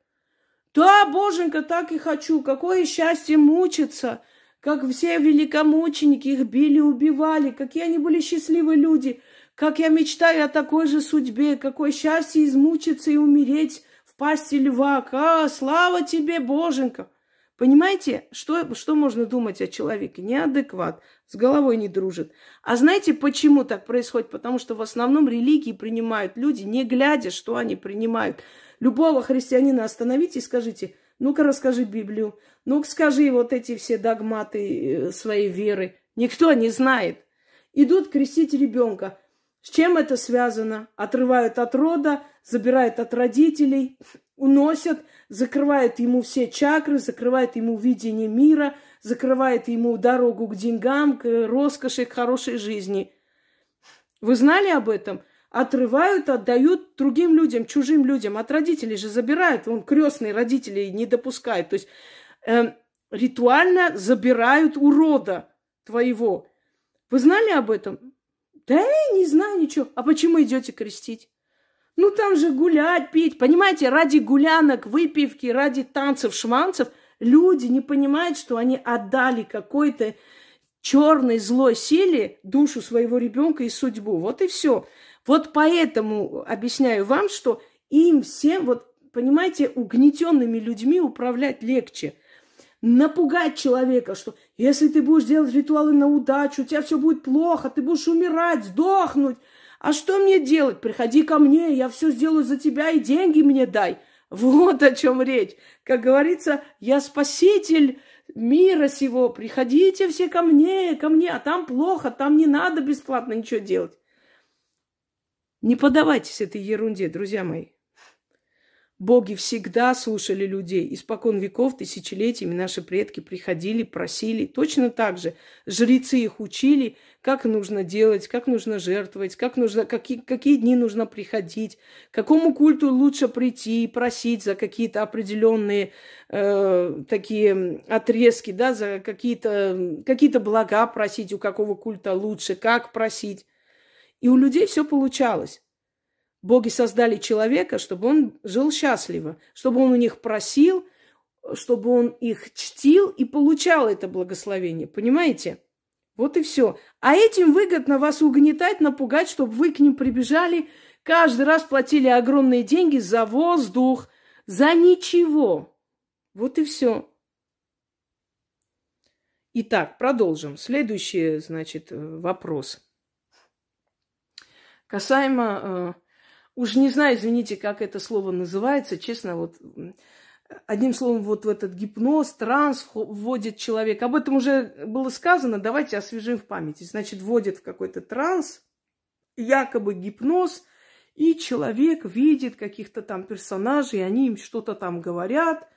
Да, боженька, так и хочу. Какое счастье мучиться как все великомученики их били, убивали, какие они были счастливые люди, как я мечтаю о такой же судьбе, какое счастье измучиться и умереть пасти льва. А, слава тебе, Боженька! Понимаете, что, что можно думать о человеке? Неадекват, с головой не дружит. А знаете, почему так происходит? Потому что в основном религии принимают люди, не глядя, что они принимают. Любого христианина остановите и скажите – ну-ка расскажи Библию. Ну-ка скажи вот эти все догматы э, своей веры. Никто не знает. Идут крестить ребенка. С чем это связано? Отрывают от рода, забирают от родителей, уносят, закрывают ему все чакры, закрывают ему видение мира, закрывают ему дорогу к деньгам, к роскоши, к хорошей жизни. Вы знали об этом? отрывают, отдают другим людям, чужим людям. От родителей же забирают. Он крестные родители не допускают. То есть э, ритуально забирают урода твоего. Вы знали об этом? Да я не знаю ничего. А почему идете крестить? Ну там же гулять, пить. Понимаете, ради гулянок, выпивки, ради танцев, шманцев люди не понимают, что они отдали какой-то черной злой силе душу своего ребенка и судьбу. Вот и все. Вот поэтому объясняю вам, что им всем, вот понимаете, угнетенными людьми управлять легче. Напугать человека, что если ты будешь делать ритуалы на удачу, у тебя все будет плохо, ты будешь умирать, сдохнуть. А что мне делать? Приходи ко мне, я все сделаю за тебя и деньги мне дай. Вот о чем речь. Как говорится, я спаситель мира сего. Приходите все ко мне, ко мне, а там плохо, там не надо бесплатно ничего делать. Не подавайтесь этой ерунде, друзья мои. Боги всегда слушали людей. Испокон веков, тысячелетиями наши предки приходили, просили. Точно так же жрецы их учили, как нужно делать, как нужно жертвовать, как нужно, какие, какие дни нужно приходить, к какому культу лучше прийти и просить за какие-то определенные э, такие отрезки, да, за какие-то какие блага просить, у какого культа лучше, как просить. И у людей все получалось. Боги создали человека, чтобы он жил счастливо, чтобы он у них просил, чтобы он их чтил и получал это благословение. Понимаете? Вот и все. А этим выгодно вас угнетать, напугать, чтобы вы к ним прибежали, каждый раз платили огромные деньги за воздух, за ничего. Вот и все. Итак, продолжим. Следующий, значит, э, вопрос. Касаемо э, Уж не знаю, извините, как это слово называется, честно, вот одним словом, вот в этот гипноз, транс вводит человека. Об этом уже было сказано, давайте освежим в памяти. Значит, вводит в какой-то транс, якобы гипноз, и человек видит каких-то там персонажей, они им что-то там говорят,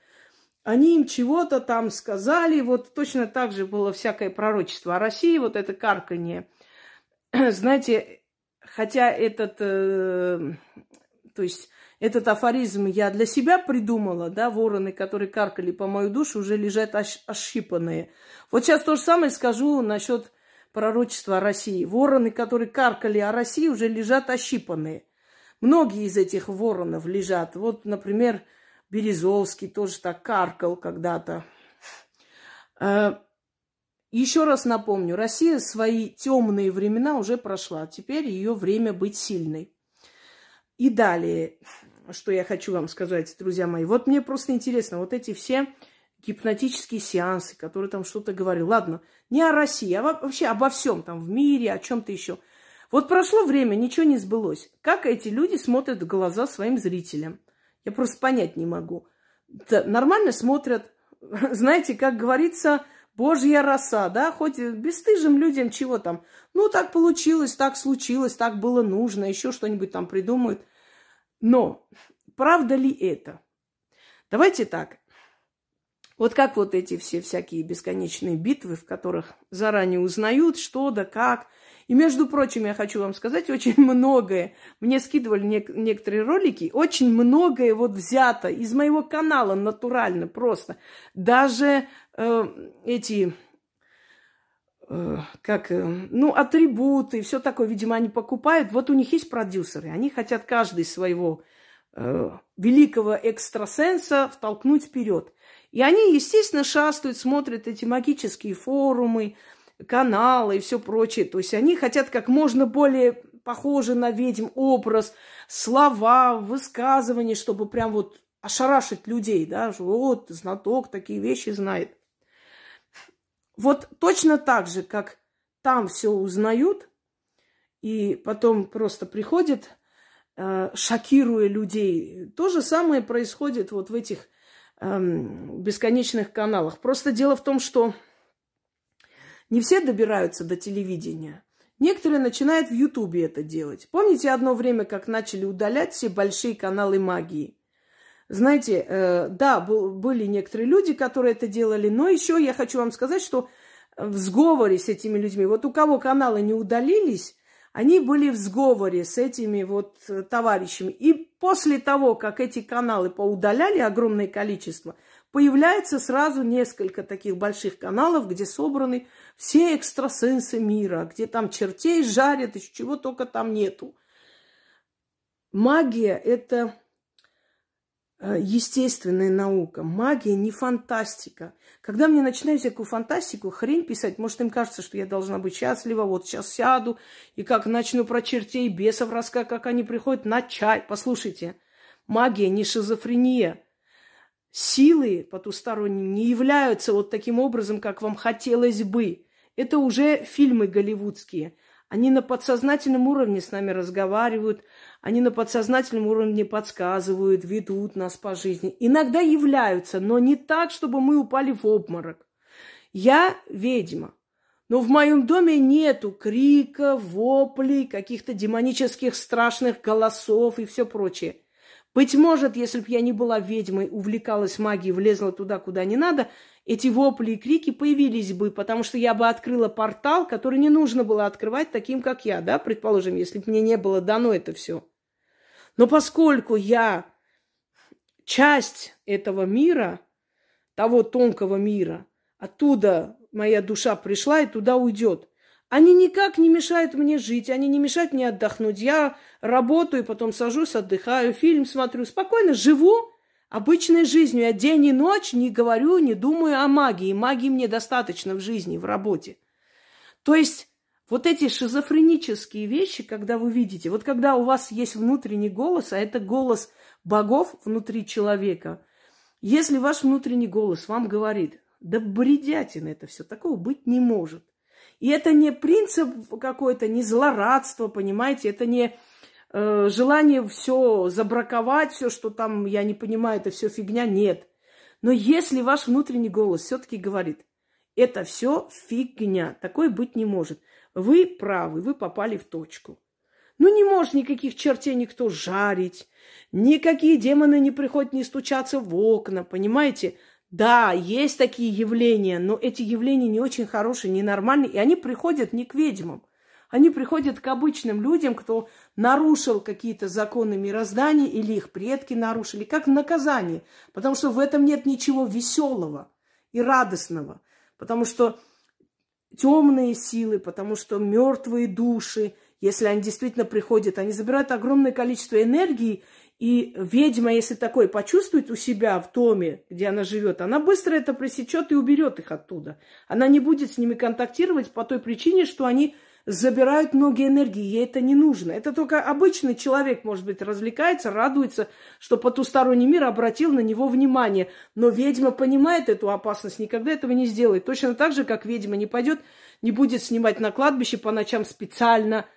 они им чего-то там сказали. Вот точно так же было всякое пророчество о России, вот это карканье. Знаете, хотя этот, э, то есть этот афоризм я для себя придумала, да, вороны, которые каркали по мою душу, уже лежат ощ- ощипанные. Вот сейчас то же самое скажу насчет пророчества о России. Вороны, которые каркали о России, уже лежат ощипанные. Многие из этих воронов лежат. Вот, например, Березовский тоже так каркал когда-то. Еще раз напомню, Россия свои темные времена уже прошла. Теперь ее время быть сильной. И далее, что я хочу вам сказать, друзья мои. Вот мне просто интересно, вот эти все гипнотические сеансы, которые там что-то говорили. Ладно, не о России, а вообще обо всем там в мире, о чем-то еще. Вот прошло время, ничего не сбылось. Как эти люди смотрят в глаза своим зрителям? Я просто понять не могу. Да, нормально смотрят. Знаете, как говорится, Божья роса, да, хоть бесстыжим людям чего там. Ну, так получилось, так случилось, так было нужно, еще что-нибудь там придумают. Но правда ли это? Давайте так. Вот как вот эти все всякие бесконечные битвы, в которых заранее узнают, что да как. И, между прочим, я хочу вам сказать, очень многое, мне скидывали нек- некоторые ролики, очень многое вот взято из моего канала натурально просто. Даже э, эти э, как, э, ну, атрибуты, все такое, видимо, они покупают. Вот у них есть продюсеры, они хотят каждый своего э, великого экстрасенса втолкнуть вперед. И они, естественно, шастают, смотрят эти магические форумы, каналы и все прочее. То есть они хотят как можно более похожий на ведьм образ, слова, высказывания, чтобы прям вот ошарашить людей, да, что вот знаток такие вещи знает. Вот точно так же, как там все узнают, и потом просто приходят, э, шокируя людей. То же самое происходит вот в этих эм, бесконечных каналах. Просто дело в том, что не все добираются до телевидения. Некоторые начинают в Ютубе это делать. Помните одно время, как начали удалять все большие каналы магии? Знаете, э, да, был, были некоторые люди, которые это делали, но еще я хочу вам сказать, что в сговоре с этими людьми, вот у кого каналы не удалились, они были в сговоре с этими вот э, товарищами. И после того, как эти каналы поудаляли огромное количество, появляется сразу несколько таких больших каналов, где собраны все экстрасенсы мира, где там чертей жарят, и чего только там нету. Магия – это естественная наука. Магия не фантастика. Когда мне начинают всякую фантастику, хрень писать, может, им кажется, что я должна быть счастлива, вот сейчас сяду, и как начну про чертей бесов рассказать, как они приходят на чай. Послушайте, магия не шизофрения. силы потусторонние не являются вот таким образом, как вам хотелось бы. Это уже фильмы голливудские. Они на подсознательном уровне с нами разговаривают, они на подсознательном уровне подсказывают, ведут нас по жизни. Иногда являются, но не так, чтобы мы упали в обморок. Я ведьма, но в моем доме нету крика, воплей, каких-то демонических страшных голосов и все прочее. Быть может, если бы я не была ведьмой, увлекалась магией, влезла туда, куда не надо, эти вопли и крики появились бы, потому что я бы открыла портал, который не нужно было открывать таким, как я, да, предположим, если бы мне не было дано это все. Но поскольку я часть этого мира, того тонкого мира, оттуда моя душа пришла и туда уйдет. Они никак не мешают мне жить, они не мешают мне отдохнуть. Я работаю, потом сажусь, отдыхаю, фильм смотрю, спокойно живу обычной жизнью. Я день и ночь не говорю, не думаю о магии. Магии мне достаточно в жизни, в работе. То есть вот эти шизофренические вещи, когда вы видите, вот когда у вас есть внутренний голос, а это голос богов внутри человека, если ваш внутренний голос вам говорит, да бредятина это все, такого быть не может. И это не принцип какой-то, не злорадство, понимаете, это не э, желание все забраковать, все, что там, я не понимаю, это все фигня, нет. Но если ваш внутренний голос все-таки говорит, это все фигня, такое быть не может. Вы правы, вы попали в точку. Ну, не может никаких чертей никто жарить, никакие демоны не приходят не стучаться в окна, понимаете? Да, есть такие явления, но эти явления не очень хорошие, не нормальные, и они приходят не к ведьмам. Они приходят к обычным людям, кто нарушил какие-то законы мироздания или их предки нарушили, как наказание. Потому что в этом нет ничего веселого и радостного. Потому что темные силы, потому что мертвые души, если они действительно приходят, они забирают огромное количество энергии и ведьма, если такое почувствует у себя в доме, где она живет, она быстро это пресечет и уберет их оттуда. Она не будет с ними контактировать по той причине, что они забирают много энергии, ей это не нужно. Это только обычный человек, может быть, развлекается, радуется, что потусторонний мир обратил на него внимание. Но ведьма понимает эту опасность, никогда этого не сделает. Точно так же, как ведьма не пойдет, не будет снимать на кладбище по ночам специально –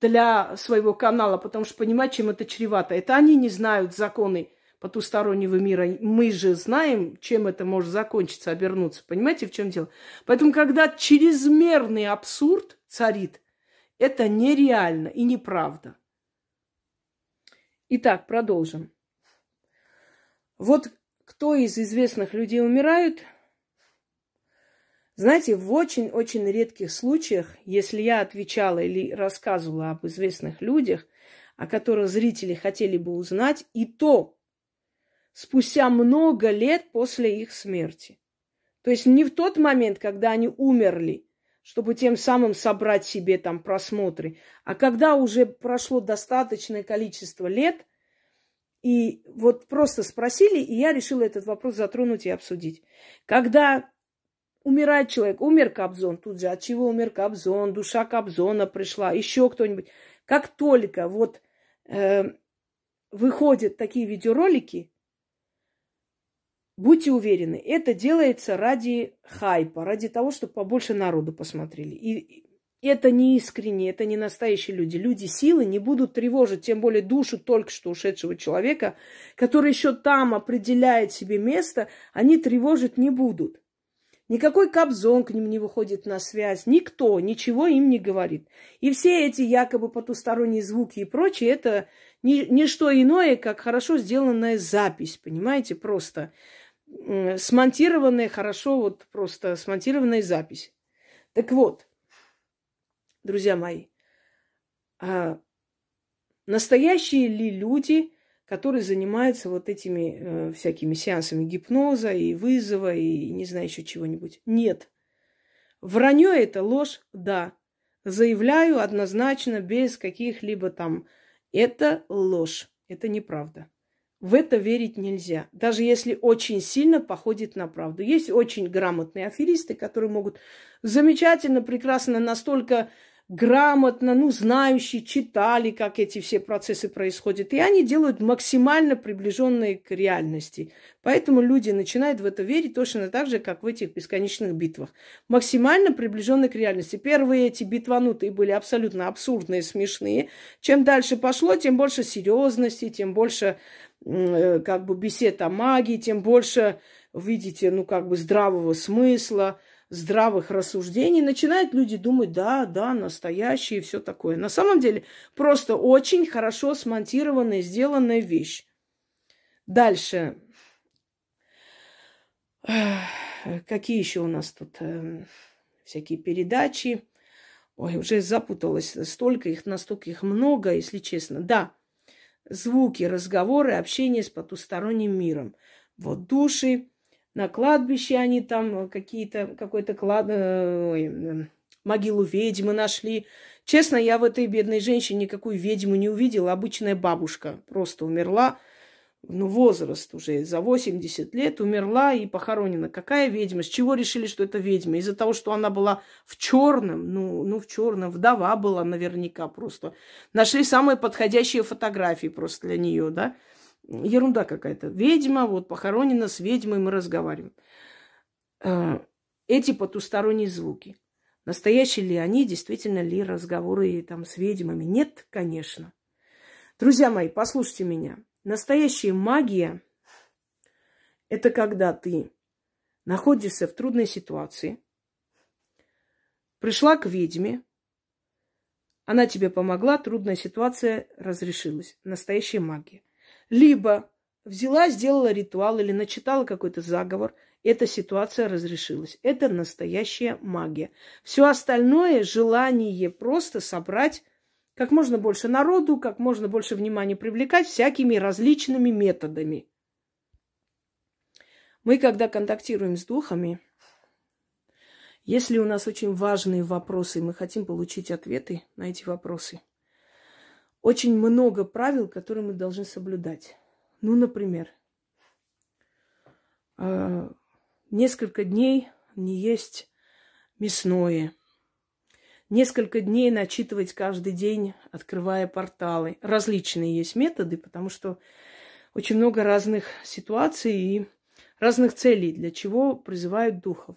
для своего канала, потому что понимать, чем это чревато. Это они не знают законы потустороннего мира. Мы же знаем, чем это может закончиться, обернуться. Понимаете, в чем дело? Поэтому, когда чрезмерный абсурд царит, это нереально и неправда. Итак, продолжим. Вот кто из известных людей умирают – знаете, в очень-очень редких случаях, если я отвечала или рассказывала об известных людях, о которых зрители хотели бы узнать, и то спустя много лет после их смерти. То есть не в тот момент, когда они умерли, чтобы тем самым собрать себе там просмотры, а когда уже прошло достаточное количество лет, и вот просто спросили, и я решила этот вопрос затронуть и обсудить. Когда Умирает человек, умер Кобзон, тут же от чего умер Кобзон, душа Кобзона пришла, еще кто-нибудь. Как только вот э, выходят такие видеоролики, будьте уверены, это делается ради хайпа, ради того, чтобы побольше народу посмотрели. И это не искренне, это не настоящие люди. Люди силы не будут тревожить, тем более душу только что ушедшего человека, который еще там определяет себе место, они тревожить не будут. Никакой Кобзон к ним не выходит на связь, никто ничего им не говорит. И все эти якобы потусторонние звуки и прочее, это не, не что иное, как хорошо сделанная запись, понимаете, просто смонтированная, хорошо вот просто смонтированная запись. Так вот, друзья мои, а настоящие ли люди который занимается вот этими э, всякими сеансами гипноза и вызова и не знаю еще чего-нибудь. Нет. Вранье это ложь, да. Заявляю однозначно, без каких-либо там. Это ложь, это неправда. В это верить нельзя, даже если очень сильно походит на правду. Есть очень грамотные аферисты, которые могут замечательно, прекрасно настолько грамотно, ну, знающие, читали, как эти все процессы происходят. И они делают максимально приближенные к реальности. Поэтому люди начинают в это верить точно так же, как в этих бесконечных битвах. Максимально приближенные к реальности. Первые эти битванутые были абсолютно абсурдные, смешные. Чем дальше пошло, тем больше серьезности, тем больше э, как бы бесед о магии, тем больше, видите, ну, как бы здравого смысла – здравых рассуждений, начинают люди думать, да, да, настоящие и все такое. На самом деле просто очень хорошо смонтированная, сделанная вещь. Дальше. Какие еще у нас тут э, всякие передачи? Ой, уже запуталась. Столько их, настолько их много, если честно. Да, звуки, разговоры, общение с потусторонним миром. Вот души, на кладбище они там какие-то, какой-то клад... Э, ой, э, могилу ведьмы нашли. Честно, я в этой бедной женщине никакую ведьму не увидела. Обычная бабушка просто умерла. Ну, возраст уже за 80 лет умерла и похоронена. Какая ведьма? С чего решили, что это ведьма? Из-за того, что она была в черном, ну, ну, в черном, вдова была наверняка просто. Нашли самые подходящие фотографии просто для нее, да? Ерунда какая-то. Ведьма, вот похоронена с ведьмой, мы разговариваем. Э, эти потусторонние звуки. Настоящие ли они, действительно ли разговоры там с ведьмами? Нет, конечно. Друзья мои, послушайте меня. Настоящая магия – это когда ты находишься в трудной ситуации, пришла к ведьме, она тебе помогла, трудная ситуация разрешилась. Настоящая магия. Либо взяла, сделала ритуал или начитала какой-то заговор, эта ситуация разрешилась. Это настоящая магия. Все остальное желание просто собрать как можно больше народу, как можно больше внимания привлекать всякими различными методами. Мы, когда контактируем с духами, если у нас очень важные вопросы, мы хотим получить ответы на эти вопросы – очень много правил, которые мы должны соблюдать. Ну, например, а, несколько дней не есть мясное, несколько дней начитывать каждый день, открывая порталы. Различные есть методы, потому что очень много разных ситуаций и разных целей, для чего призывают духов.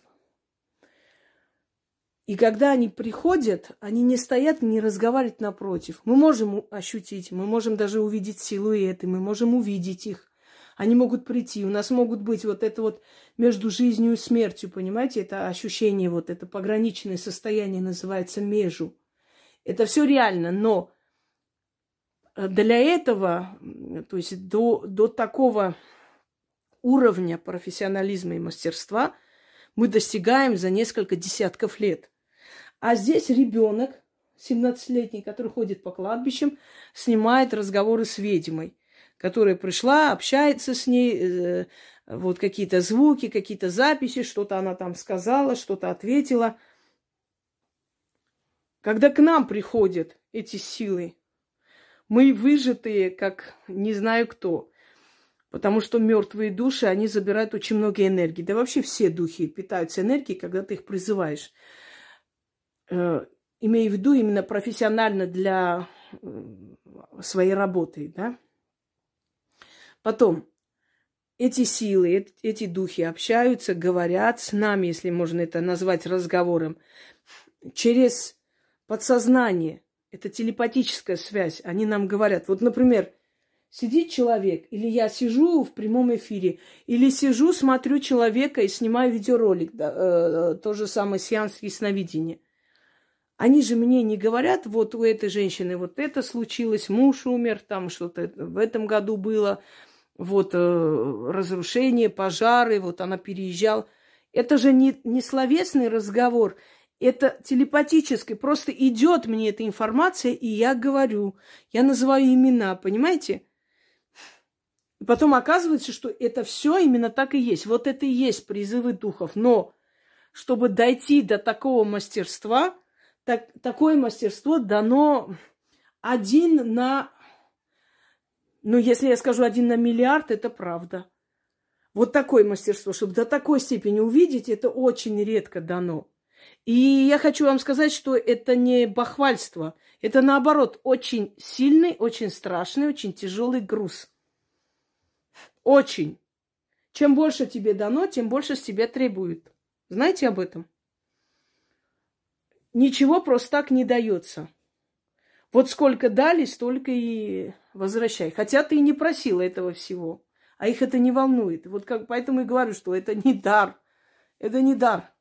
И когда они приходят, они не стоят, не разговаривают напротив. Мы можем ощутить, мы можем даже увидеть силуэты, мы можем увидеть их. Они могут прийти, у нас могут быть вот это вот между жизнью и смертью, понимаете, это ощущение, вот это пограничное состояние называется межу. Это все реально, но для этого, то есть до, до такого уровня профессионализма и мастерства мы достигаем за несколько десятков лет. А здесь ребенок, 17-летний, который ходит по кладбищам, снимает разговоры с ведьмой, которая пришла, общается с ней, э, вот какие-то звуки, какие-то записи, что-то она там сказала, что-то ответила. Когда к нам приходят эти силы, мы выжатые, как не знаю кто. Потому что мертвые души, они забирают очень много энергии. Да вообще все духи питаются энергией, когда ты их призываешь. Э, имею в виду именно профессионально для своей работы, да. Потом, эти силы, эти духи общаются, говорят с нами, если можно это назвать разговором, через подсознание. Это телепатическая связь. Они нам говорят. Вот, например, сидит человек, или я сижу в прямом эфире, или сижу, смотрю человека и снимаю видеоролик, да, э, э то же самое сеанс ясновидения. Они же мне не говорят, вот у этой женщины вот это случилось, муж умер, там что-то в этом году было, вот э, разрушение, пожары, вот она переезжала. Это же не, не словесный разговор, это телепатический. Просто идет мне эта информация, и я говорю, я называю имена, понимаете? И потом оказывается, что это все именно так и есть. Вот это и есть призывы духов. Но чтобы дойти до такого мастерства, так, такое мастерство дано один на... Ну, если я скажу один на миллиард, это правда. Вот такое мастерство, чтобы до такой степени увидеть, это очень редко дано. И я хочу вам сказать, что это не бахвальство. Это наоборот очень сильный, очень страшный, очень тяжелый груз. Очень. Чем больше тебе дано, тем больше с тебя требуют. Знаете об этом? Ничего просто так не дается. Вот сколько дали, столько и возвращай. Хотя ты и не просила этого всего. А их это не волнует. Вот как, поэтому и говорю, что это не дар. Это не дар.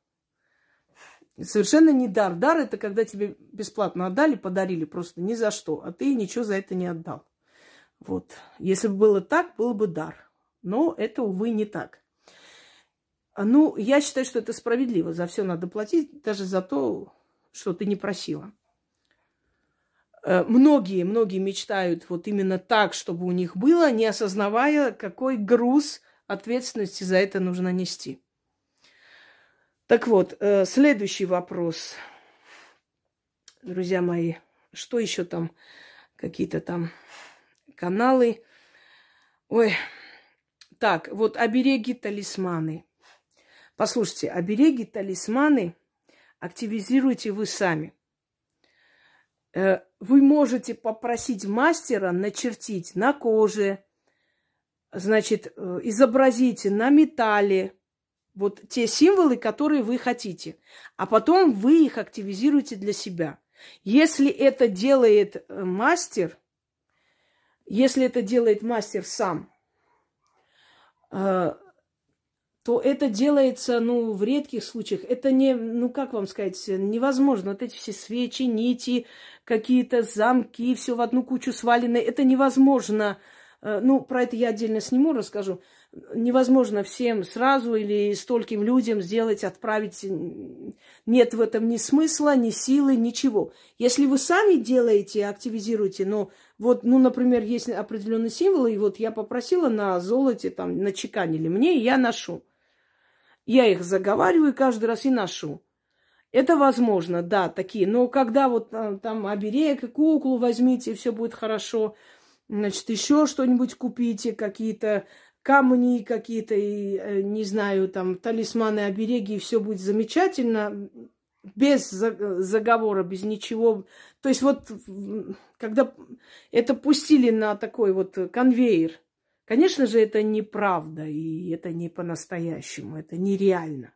Совершенно не дар. Дар это когда тебе бесплатно отдали, подарили просто ни за что, а ты ничего за это не отдал. Вот. Если бы было так, был бы дар. Но это, увы, не так. Ну, я считаю, что это справедливо. За все надо платить, даже за то, что ты не просила. Э, многие, многие мечтают вот именно так, чтобы у них было, не осознавая, какой груз ответственности за это нужно нести. Так вот, э, следующий вопрос. Друзья мои, что еще там? Какие-то там каналы. Ой, так, вот обереги, талисманы. Послушайте, обереги, талисманы активизируйте вы сами. Э, вы можете попросить мастера начертить на коже, значит, э, изобразите на металле вот те символы, которые вы хотите, а потом вы их активизируете для себя. Если это делает э, мастер, если это делает мастер сам, то это делается, ну, в редких случаях. Это не, ну, как вам сказать, невозможно. Вот эти все свечи, нити, какие-то замки, все в одну кучу свалены. Это невозможно. Э, ну, про это я отдельно сниму, расскажу. Невозможно всем сразу или стольким людям сделать, отправить. Нет в этом ни смысла, ни силы, ничего. Если вы сами делаете, активизируете, ну, вот, ну, например, есть определенные символы, и вот я попросила на золоте, там, начеканили мне, и я ношу. Я их заговариваю каждый раз и ношу. Это возможно, да, такие. Но когда вот там, там оберег, куклу возьмите, все будет хорошо. Значит, еще что-нибудь купите, какие-то камни какие-то, и, э, не знаю, там, талисманы, обереги, и все будет замечательно, без заговора, без ничего. То есть вот, когда это пустили на такой вот конвейер, Конечно же, это неправда, и это не по-настоящему, это нереально.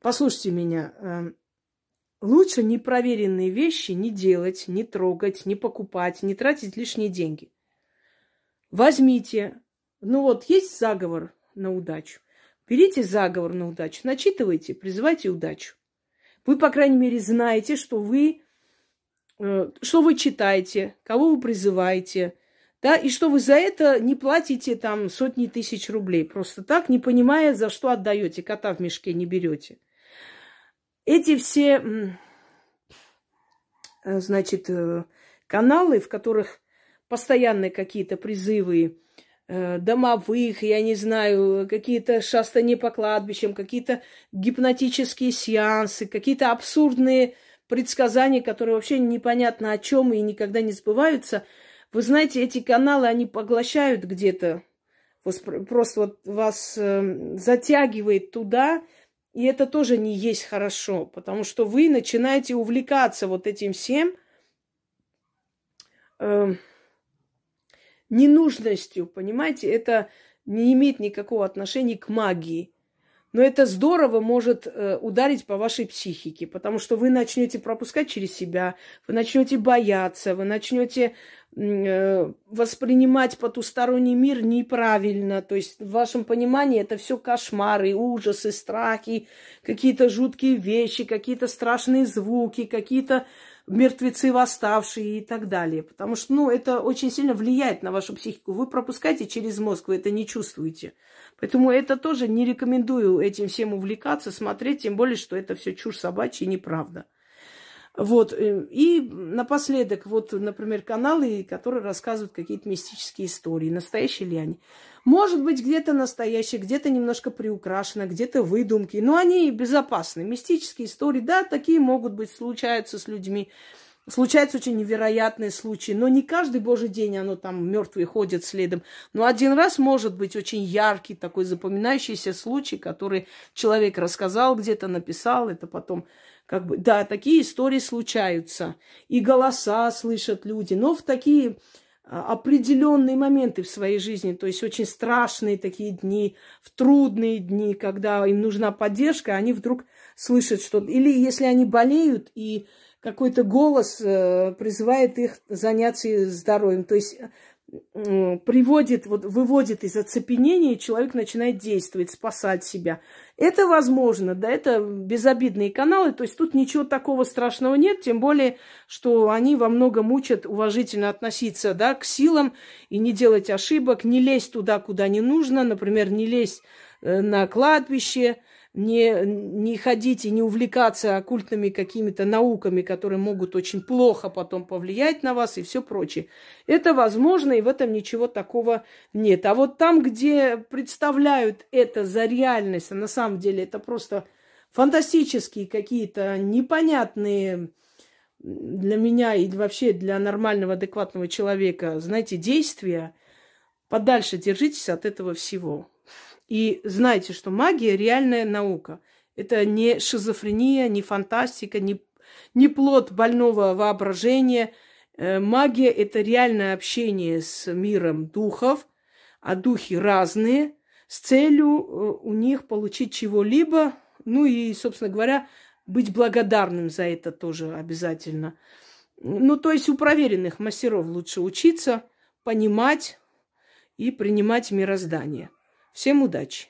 Послушайте меня, эм, лучше непроверенные вещи не делать, не трогать, не покупать, не тратить лишние деньги. Возьмите, ну вот есть заговор на удачу. Берите заговор на удачу, начитывайте, призывайте удачу. Вы, по крайней мере, знаете, что вы, э, что вы читаете, кого вы призываете – да, и что вы за это не платите там сотни тысяч рублей, просто так, не понимая, за что отдаете, кота в мешке не берете. Эти все, э, значит, э, каналы, в которых постоянные какие-то призывы э, домовых, я не знаю, какие-то шастания по кладбищам, какие-то гипнотические сеансы, какие-то абсурдные предсказания, которые вообще непонятно о чем и никогда не сбываются – вы знаете, эти каналы, они поглощают где-то, просто вот вас э, затягивает туда, и это тоже не есть хорошо, потому что вы начинаете увлекаться вот этим всем э, ненужностью, понимаете? Это не имеет никакого отношения к магии. Но это здорово может э, ударить по вашей психике, потому что вы начнете пропускать через себя, вы начнете бояться, вы начнете воспринимать потусторонний мир неправильно. То есть в вашем понимании это все кошмары, ужасы, страхи, какие-то жуткие вещи, какие-то страшные звуки, какие-то мертвецы восставшие и так далее. Потому что, ну, это очень сильно влияет на вашу психику. Вы пропускаете через мозг, вы это не чувствуете. Поэтому это тоже не рекомендую этим всем увлекаться, смотреть, тем более, что это все чушь собачья и неправда. Вот. Э, и напоследок, вот, например, каналы, которые рассказывают какие-то мистические истории. Настоящие ли они? Может быть, где-то настоящие, где-то немножко приукрашено, где-то выдумки. Но они безопасны. Мистические истории, да, такие могут быть, случаются с людьми. Случаются очень невероятные случаи, но не каждый божий день оно там мертвые ходят следом. Но один раз может быть очень яркий такой запоминающийся случай, который человек рассказал где-то, написал, это потом как бы, да, такие истории случаются. И голоса слышат люди, но в такие а, определенные моменты в своей жизни, то есть очень страшные такие дни, в трудные дни, когда им нужна поддержка, они вдруг слышат что-то. Или если они болеют и какой-то голос э, призывает их заняться здоровьем. То есть э, приводит, вот, выводит из оцепенения, и человек начинает действовать, спасать себя. Это возможно, да, это безобидные каналы, то есть тут ничего такого страшного нет, тем более, что они во многом учат уважительно относиться, да, к силам и не делать ошибок, не лезть туда, куда не нужно, например, не лезть э, на кладбище, не, не ходить и не увлекаться оккультными какими-то науками, которые могут очень плохо потом повлиять на вас и все прочее. Это возможно, и в этом ничего такого нет. А вот там, где представляют это за реальность, а на самом деле это просто фантастические какие-то непонятные для меня и вообще для нормального, адекватного человека, знаете, действия, подальше держитесь от этого всего. И знайте, что магия – реальная наука. Это не шизофрения, не фантастика, не, не плод больного воображения. Э, магия – это реальное общение с миром духов, а духи разные, с целью э, у них получить чего-либо, ну и, собственно говоря, быть благодарным за это тоже обязательно. Ну, то есть у проверенных мастеров лучше учиться, понимать и принимать мироздание. Всем удачи!